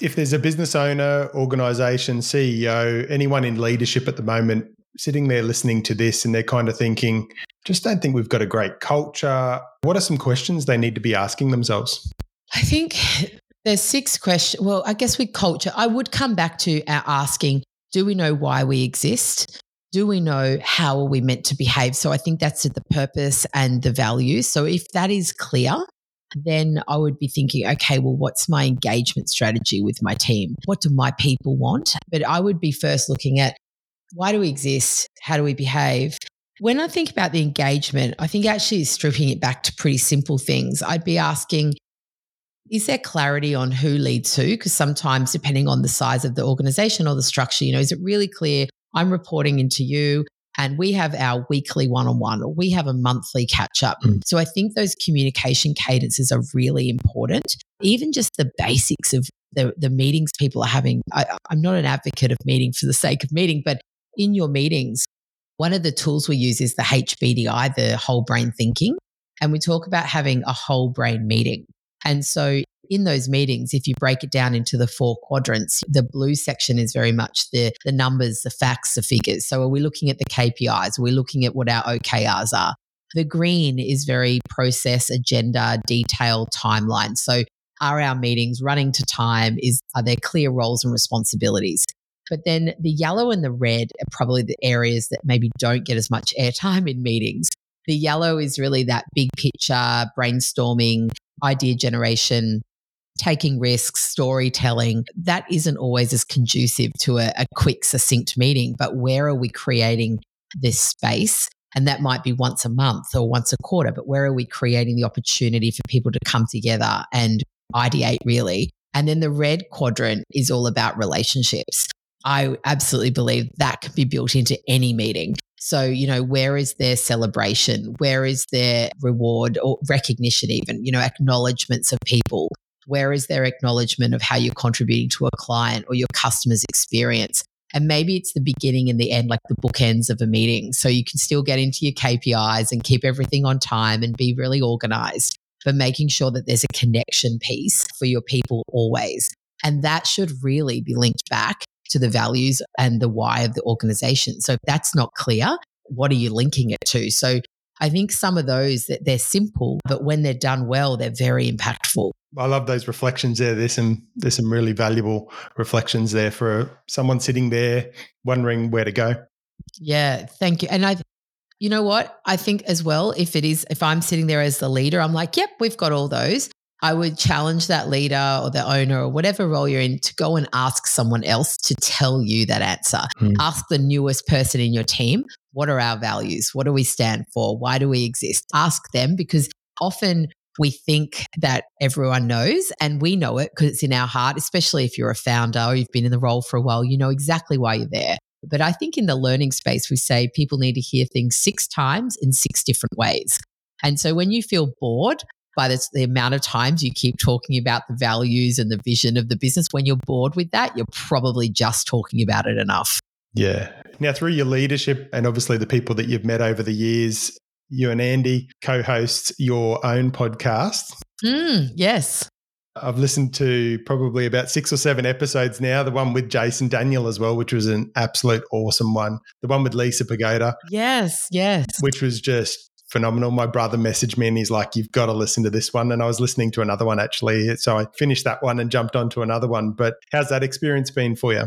if there's a business owner, organization, CEO, anyone in leadership at the moment sitting there listening to this and they're kind of thinking, just don't think we've got a great culture, what are some questions they need to be asking themselves?
I think there's six questions. Well, I guess with culture, I would come back to our asking, do we know why we exist? Do we know how are we meant to behave? So I think that's the purpose and the values. So if that is clear, then I would be thinking, okay, well, what's my engagement strategy with my team? What do my people want? But I would be first looking at why do we exist? How do we behave? When I think about the engagement, I think actually stripping it back to pretty simple things. I'd be asking, is there clarity on who leads who? Because sometimes, depending on the size of the organization or the structure, you know, is it really clear I'm reporting into you? And we have our weekly one on one or we have a monthly catch up. Mm. So I think those communication cadences are really important. Even just the basics of the, the meetings people are having. I, I'm not an advocate of meeting for the sake of meeting, but in your meetings, one of the tools we use is the HBDI, the whole brain thinking. And we talk about having a whole brain meeting. And so in those meetings, if you break it down into the four quadrants, the blue section is very much the, the numbers, the facts, the figures. So are we looking at the KPIs? Are we looking at what our OKRs are? The green is very process, agenda, detail, timeline. So are our meetings running to time? Is are there clear roles and responsibilities? But then the yellow and the red are probably the areas that maybe don't get as much airtime in meetings. The yellow is really that big picture, brainstorming, idea generation, taking risks, storytelling. That isn't always as conducive to a, a quick, succinct meeting. But where are we creating this space? And that might be once a month or once a quarter, but where are we creating the opportunity for people to come together and ideate really? And then the red quadrant is all about relationships. I absolutely believe that can be built into any meeting. So, you know, where is their celebration? Where is their reward or recognition, even, you know, acknowledgements of people? Where is their acknowledgement of how you're contributing to a client or your customer's experience? And maybe it's the beginning and the end, like the bookends of a meeting. So you can still get into your KPIs and keep everything on time and be really organized, but making sure that there's a connection piece for your people always. And that should really be linked back to the values and the why of the organization. So if that's not clear, what are you linking it to? So I think some of those that they're simple, but when they're done well, they're very impactful.
I love those reflections there. There's some there's some really valuable reflections there for someone sitting there wondering where to go.
Yeah, thank you. And I you know what? I think as well, if it is, if I'm sitting there as the leader, I'm like, yep, we've got all those. I would challenge that leader or the owner or whatever role you're in to go and ask someone else to tell you that answer. Mm. Ask the newest person in your team, what are our values? What do we stand for? Why do we exist? Ask them because often we think that everyone knows and we know it because it's in our heart, especially if you're a founder or you've been in the role for a while, you know exactly why you're there. But I think in the learning space, we say people need to hear things six times in six different ways. And so when you feel bored, by the, the amount of times you keep talking about the values and the vision of the business. When you're bored with that, you're probably just talking about it enough.
Yeah. Now, through your leadership and obviously the people that you've met over the years, you and Andy co host your own podcast.
Mm, yes.
I've listened to probably about six or seven episodes now. The one with Jason Daniel as well, which was an absolute awesome one. The one with Lisa Pagoda.
Yes, yes.
Which was just phenomenal. My brother messaged me and he's like, You've got to listen to this one. And I was listening to another one actually. So I finished that one and jumped onto another one. But how's that experience been for you?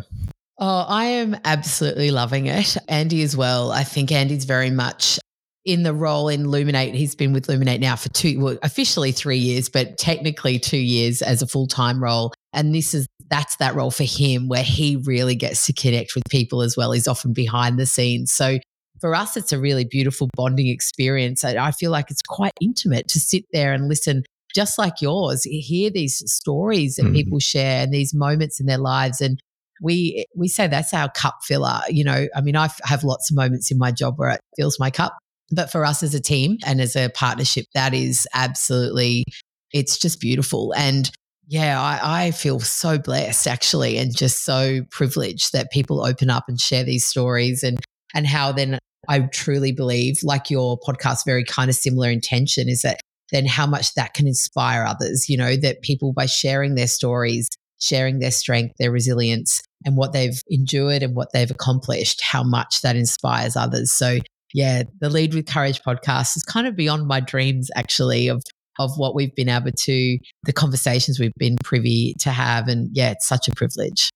Oh, I am absolutely loving it. Andy as well. I think Andy's very much in the role in Luminate. He's been with Luminate now for two, well, officially three years, but technically two years as a full time role. And this is that's that role for him where he really gets to connect with people as well. He's often behind the scenes. So for us, it's a really beautiful bonding experience. I feel like it's quite intimate to sit there and listen, just like yours, hear these stories that mm. people share and these moments in their lives. And we we say that's our cup filler. You know, I mean, I have lots of moments in my job where it fills my cup, but for us as a team and as a partnership, that is absolutely, it's just beautiful. And yeah, I, I, feel so blessed actually, and just so privileged that people open up and share these stories and and how then I truly believe, like your podcast, very kind of similar intention, is that then how much that can inspire others, you know, that people by sharing their stories, sharing their strength, their resilience, and what they've endured and what they've accomplished, how much that inspires others. So, yeah, the Lead with Courage podcast is kind of beyond my dreams, actually, of of what we've been able to, the conversations we've been privy to have. And yeah, it's such a privilege.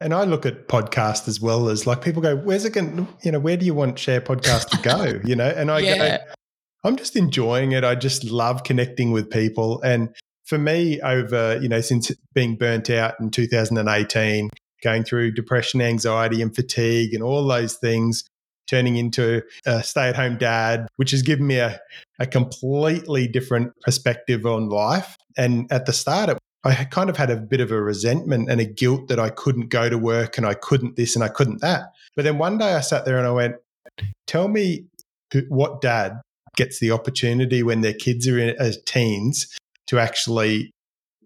And I look at podcast as well as like people go, where's it going, you know, where do you want share podcast to go? [laughs] You know, and I yeah. go, I'm just enjoying it. I just love connecting with people. And for me, over, you know, since being burnt out in 2018, going through depression, anxiety, and fatigue, and all those things, turning into a stay at home dad, which has given me a, a completely different perspective on life. And at the start, it I kind of had a bit of a resentment and a guilt that I couldn't go to work and I couldn't this and I couldn't that. But then one day I sat there and I went, tell me what dad gets the opportunity when their kids are in, as teens to actually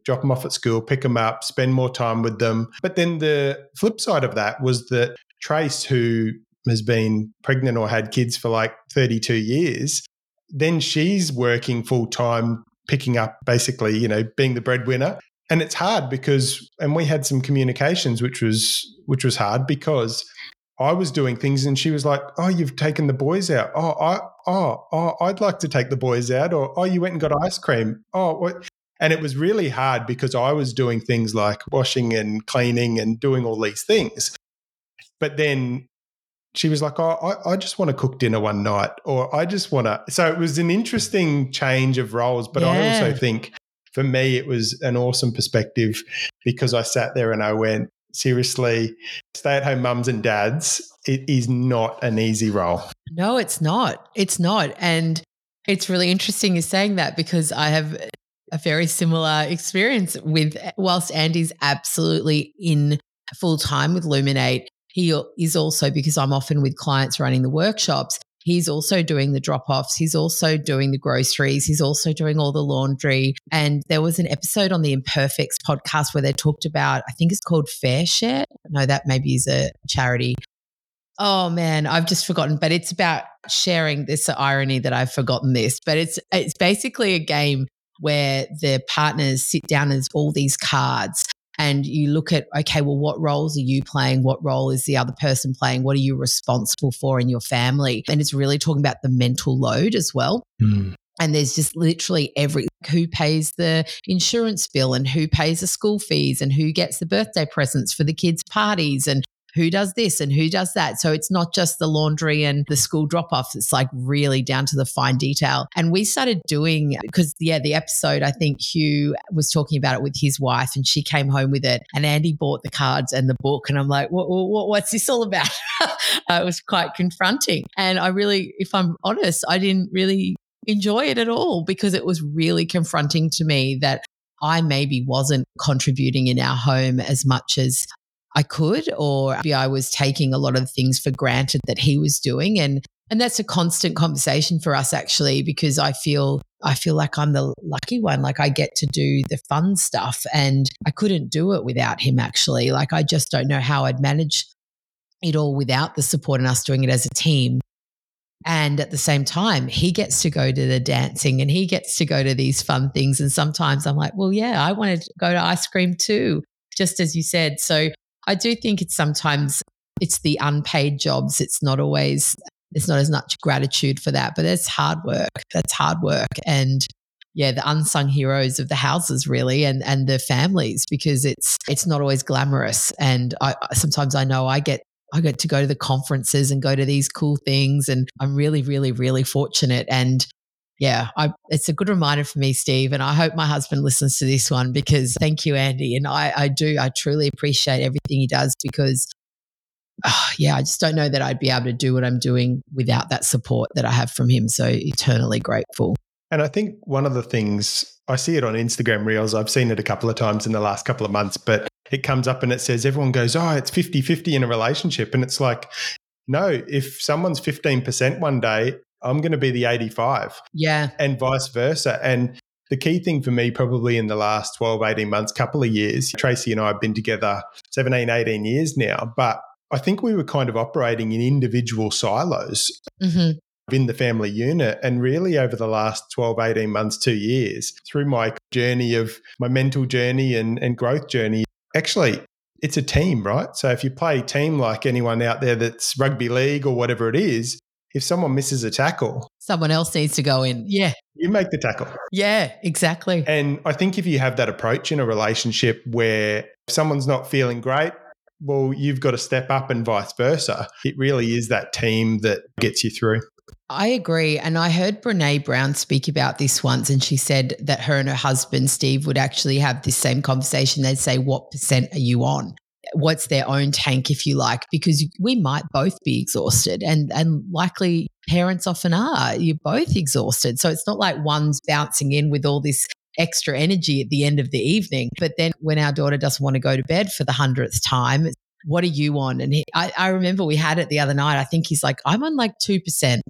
drop them off at school, pick them up, spend more time with them. But then the flip side of that was that Trace, who has been pregnant or had kids for like 32 years, then she's working full time picking up basically, you know, being the breadwinner. and it's hard because and we had some communications which was which was hard because I was doing things and she was like, "Oh, you've taken the boys out. Oh, I oh, oh I'd like to take the boys out or oh, you went and got ice cream. Oh, what?" And it was really hard because I was doing things like washing and cleaning and doing all these things. But then she was like, oh, I, I just want to cook dinner one night, or I just want to. So it was an interesting change of roles. But yeah. I also think for me, it was an awesome perspective because I sat there and I went, seriously, stay at home mums and dads, it is not an easy role.
No, it's not. It's not. And it's really interesting you're saying that because I have a very similar experience with, whilst Andy's absolutely in full time with Luminate, he is also, because I'm often with clients running the workshops, he's also doing the drop offs. He's also doing the groceries. He's also doing all the laundry. And there was an episode on the Imperfects podcast where they talked about, I think it's called Fair Share. No, that maybe is a charity. Oh man, I've just forgotten, but it's about sharing. This irony that I've forgotten this, but it's it's basically a game where the partners sit down as all these cards and you look at okay well what roles are you playing? What role is the other person playing? What are you responsible for in your family? And it's really talking about the mental load as well. Mm. and there's just literally every who pays the insurance bill and who pays the school fees and who gets the birthday presents for the kids parties and who does this and who does that. So it's not just the laundry and the school drop offs, it's like really down to the fine detail. And we started doing, because yeah, the episode, I think Hugh was talking about it with his wife and she came home with it. And Andy bought the cards and the book. And I'm like, what, what, what's this all about? [laughs] uh, it was quite confronting. And I really, if I'm honest, I didn't really enjoy it at all because it was really confronting to me that I maybe wasn't contributing in our home as much as I could, or maybe I was taking a lot of things for granted that he was doing. And and that's a constant conversation for us actually, because I feel I feel like I'm the lucky one. Like I get to do the fun stuff and I couldn't do it without him actually. Like I just don't know how I'd manage it all without the support and us doing it as a team. And at the same time, he gets to go to the dancing and he gets to go to these fun things. And sometimes I'm like, well, yeah, I wanted to go to ice cream too, just as you said. So I do think it's sometimes it's the unpaid jobs. It's not always there's not as much gratitude for that, but it's hard work. That's hard work. And yeah, the unsung heroes of the houses really and and the families because it's it's not always glamorous. And I sometimes I know I get I get to go to the conferences and go to these cool things and I'm really, really, really fortunate. And yeah, I, it's a good reminder for me, Steve. And I hope my husband listens to this one because thank you, Andy. And I, I do, I truly appreciate everything he does because, oh, yeah, I just don't know that I'd be able to do what I'm doing without that support that I have from him. So eternally grateful.
And I think one of the things I see it on Instagram Reels, I've seen it a couple of times in the last couple of months, but it comes up and it says everyone goes, oh, it's 50 50 in a relationship. And it's like, no, if someone's 15% one day, I'm going to be the 85.
Yeah.
And vice versa. And the key thing for me, probably in the last 12, 18 months, couple of years, Tracy and I have been together 17, 18 years now, but I think we were kind of operating in individual silos. Mm-hmm in the family unit. And really, over the last 12, 18 months, two years, through my journey of my mental journey and, and growth journey, actually, it's a team, right? So if you play team like anyone out there that's rugby league or whatever it is, if someone misses a tackle,
someone else needs to go in. Yeah.
You make the tackle.
Yeah, exactly.
And I think if you have that approach in a relationship where someone's not feeling great, well, you've got to step up and vice versa. It really is that team that gets you through.
I agree. And I heard Brene Brown speak about this once, and she said that her and her husband, Steve, would actually have this same conversation. They'd say, What percent are you on? What's their own tank, if you like, because we might both be exhausted and, and likely parents often are. You're both exhausted. So it's not like one's bouncing in with all this extra energy at the end of the evening. But then when our daughter doesn't want to go to bed for the hundredth time, what are you on? And he, I, I remember we had it the other night. I think he's like, I'm on like 2%.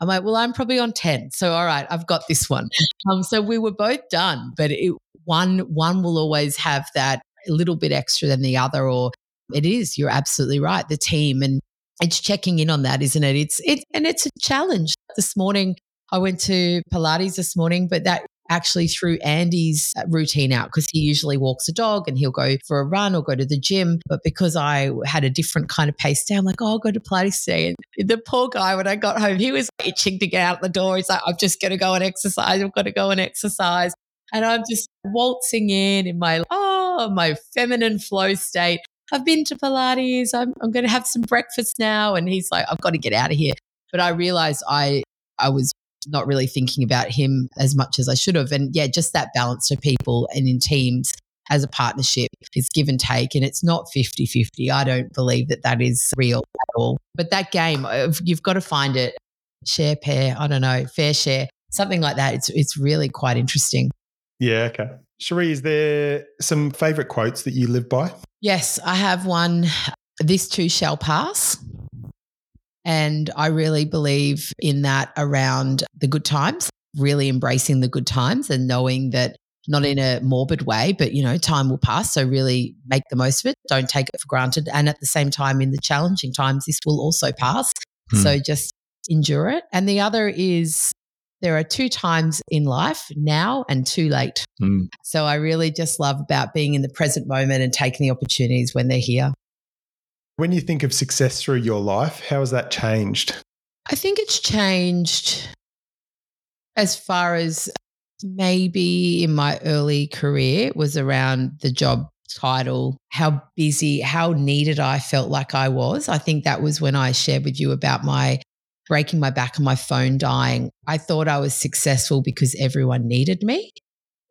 I'm like, well, I'm probably on 10. So, all right, I've got this one. Um, so we were both done, but it, one, one will always have that a little bit extra than the other, or it is, you're absolutely right, the team. And it's checking in on that, isn't it? It's it and it's a challenge. This morning I went to Pilates this morning, but that actually threw Andy's uh, routine out because he usually walks a dog and he'll go for a run or go to the gym. But because I had a different kind of pace I'm like, oh, I'll go to Pilates today. And the poor guy, when I got home, he was itching to get out the door. He's like, I'm just going to go and exercise. I've got to go and exercise. And I'm just waltzing in in my, oh, my feminine flow state. I've been to Pilates. I'm, I'm going to have some breakfast now. And he's like, I've got to get out of here. But I realized I, I was not really thinking about him as much as I should have. And yeah, just that balance of people and in teams as a partnership is give and take. And it's not 50 50. I don't believe that that is real at all. But that game, you've got to find it share pair, I don't know, fair share, something like that. It's, it's really quite interesting.
Yeah. Okay. Cherie, is there some favorite quotes that you live by?
Yes, I have one. This too shall pass. And I really believe in that around the good times, really embracing the good times and knowing that not in a morbid way, but you know, time will pass. So really make the most of it. Don't take it for granted. And at the same time, in the challenging times, this will also pass. Hmm. So just endure it. And the other is there are two times in life now and too late. Hmm. So I really just love about being in the present moment and taking the opportunities when they're here.
When you think of success through your life, how has that changed?
I think it's changed as far as maybe in my early career was around the job title, how busy, how needed I felt like I was. I think that was when I shared with you about my breaking my back and my phone dying. I thought I was successful because everyone needed me.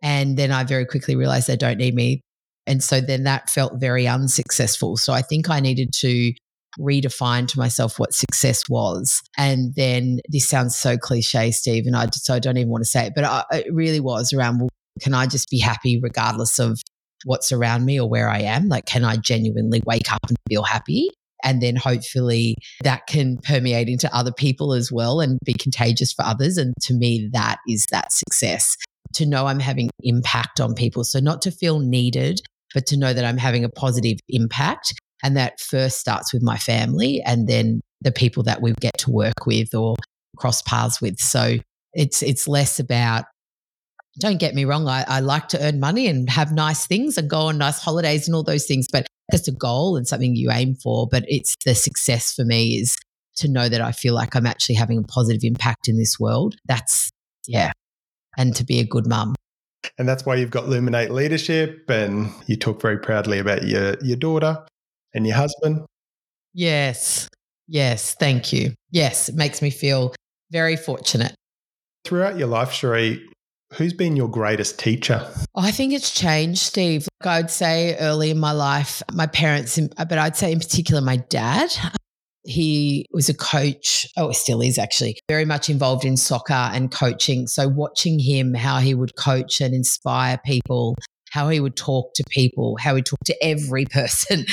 And then I very quickly realized they don't need me. And so then that felt very unsuccessful. So I think I needed to redefine to myself what success was. And then this sounds so cliche, Steve, and I, so I don't even want to say it, but I, it really was around, well, can I just be happy regardless of what's around me or where I am? Like, can I genuinely wake up and feel happy? And then hopefully that can permeate into other people as well and be contagious for others. And to me, that is that success to know I'm having impact on people. So, not to feel needed, but to know that I'm having a positive impact. And that first starts with my family and then the people that we get to work with or cross paths with. So it's it's less about don't get me wrong, I, I like to earn money and have nice things and go on nice holidays and all those things, but that's a goal and something you aim for. But it's the success for me is to know that I feel like I'm actually having a positive impact in this world. That's yeah. And to be a good mum.
And that's why you've got Luminate Leadership and you talk very proudly about your, your daughter and your husband.
Yes. Yes. Thank you. Yes. It makes me feel very fortunate.
Throughout your life, Cherie, who's been your greatest teacher?
I think it's changed, Steve. Like I would say early in my life, my parents, but I'd say in particular my dad. He was a coach, oh, still is actually very much involved in soccer and coaching. So, watching him, how he would coach and inspire people, how he would talk to people, how he talked to every [laughs] person.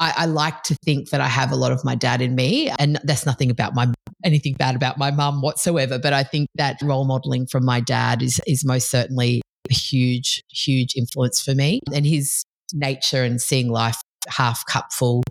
I, I, like to think that I have a lot of my dad in me, and that's nothing about my anything bad about my mum whatsoever. But I think that role modeling from my dad is is most certainly a huge, huge influence for me, and his nature and seeing life half cup full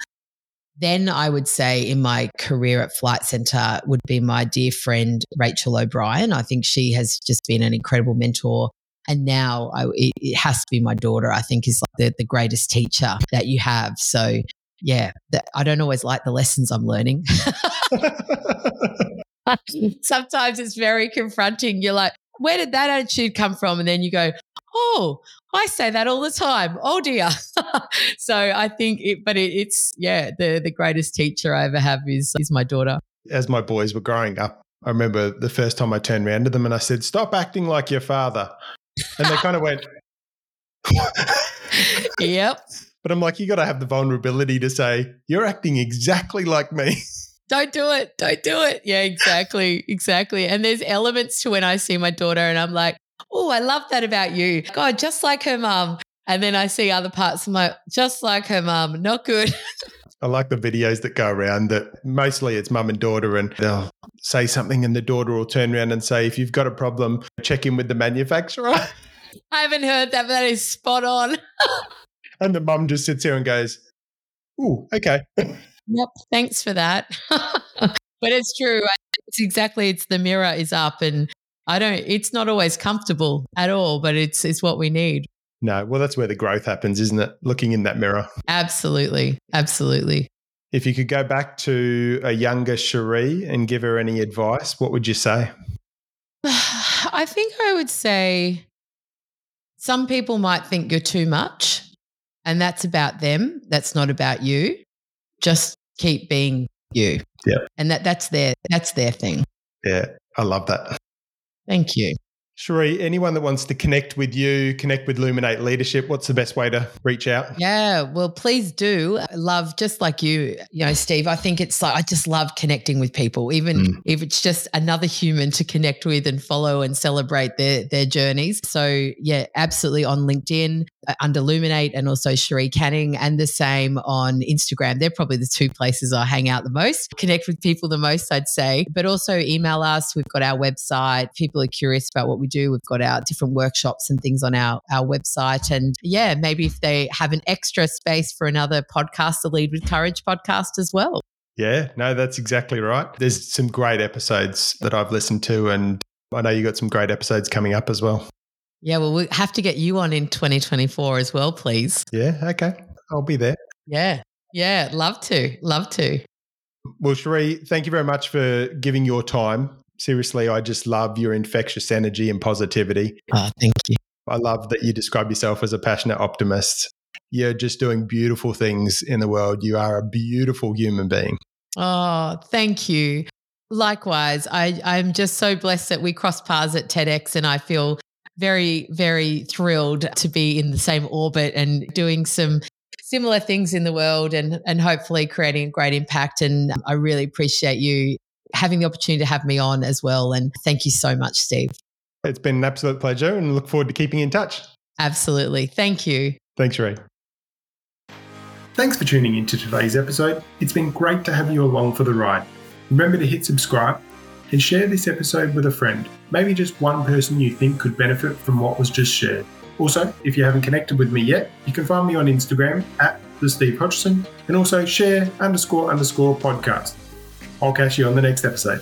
then I would say in my career at Flight Centre would be my dear friend Rachel O'Brien. I think she has just been an incredible mentor. And now I, it, has to be my daughter, I think, is like the, the greatest teacher that you have. So, yeah, the, I don't always like the lessons I'm learning. [laughs] [laughs] Sometimes it's very confronting. You're like, where did that attitude come from? And then you go, oh, I say that all the time. Oh dear. [laughs] so I think it, but it, it's, yeah, the, the greatest teacher I ever have is, is my daughter.
As my boys were growing up, I remember the first time I turned around to them and I said, stop acting like your father. And they kind of went,
yep.
But I'm like, you got to have the vulnerability to say, you're acting exactly like me. [laughs]
Don't do it. Don't do it. Yeah, exactly. Exactly. And there's elements to when I see my daughter and I'm like, oh, I love that about you. God, just like her mum. And then I see other parts of my, just like her mum, not good. [laughs]
I like the videos that go around that mostly it's mum and daughter and they'll say something and the daughter will turn around and say, if you've got a problem, check in with the manufacturer. [laughs]
I haven't heard that, but that is spot on.
And the mum just sits here and goes, ooh, okay.
Yep. Thanks for that. [laughs] but it's true. It's exactly, it's the mirror is up and I don't, it's not always comfortable at all, but it's, it's what we need.
No, well, that's where the growth happens, isn't it? Looking in that mirror.
Absolutely. Absolutely.
If you could go back to a younger Cherie and give her any advice, what would you say? [sighs]
I think I would say some people might think you're too much, and that's about them. That's not about you. Just keep being you.
Yeah.
And that that's their that's their thing.
Yeah, I love that.
Thank you.
Cherie, anyone that wants to connect with you, connect with Luminate Leadership, what's the best way to reach out?
Yeah, well, please do. I love just like you, you know, Steve. I think it's like I just love connecting with people, even mm. if it's just another human to connect with and follow and celebrate their their journeys. So yeah, absolutely on LinkedIn uh, under Luminate and also Cherie Canning, and the same on Instagram. They're probably the two places I hang out the most, connect with people the most, I'd say. But also email us. We've got our website. People are curious about what we do. We've got our different workshops and things on our, our website. And yeah, maybe if they have an extra space for another podcast, the Lead with Courage podcast as well.
Yeah, no, that's exactly right. There's some great episodes that I've listened to, and I know you got some great episodes coming up as well.
Yeah, well, we have to get you on in 2024 as well, please.
Yeah, okay. I'll be there.
Yeah, yeah, love to. Love to.
Well, Cherie, thank you very much for giving your time seriously, I just love your infectious energy and positivity.
Oh, thank you.
I love that you describe yourself as a passionate optimist. You're just doing beautiful things in the world. You are a beautiful human being.
Oh, thank you. Likewise, I, I'm just so blessed that we crossed paths at TEDx, and I feel very, very thrilled to be in the same orbit and doing some similar things in the world and, and hopefully creating a great impact. And I really appreciate you having the opportunity to have me on as well. And thank you so much, Steve.
It's been an absolute pleasure and look forward to keeping in touch.
Absolutely. Thank you.
Thanks, Ray. Thanks for tuning into today's episode. It's been great to have you along for the ride. Remember to hit subscribe and share this episode with a friend, maybe just one person you think could benefit from what was just shared. Also, if you haven't connected with me yet, you can find me on Instagram at the Steve Hodgson and also share underscore underscore podcast. I'll catch you on the next episode.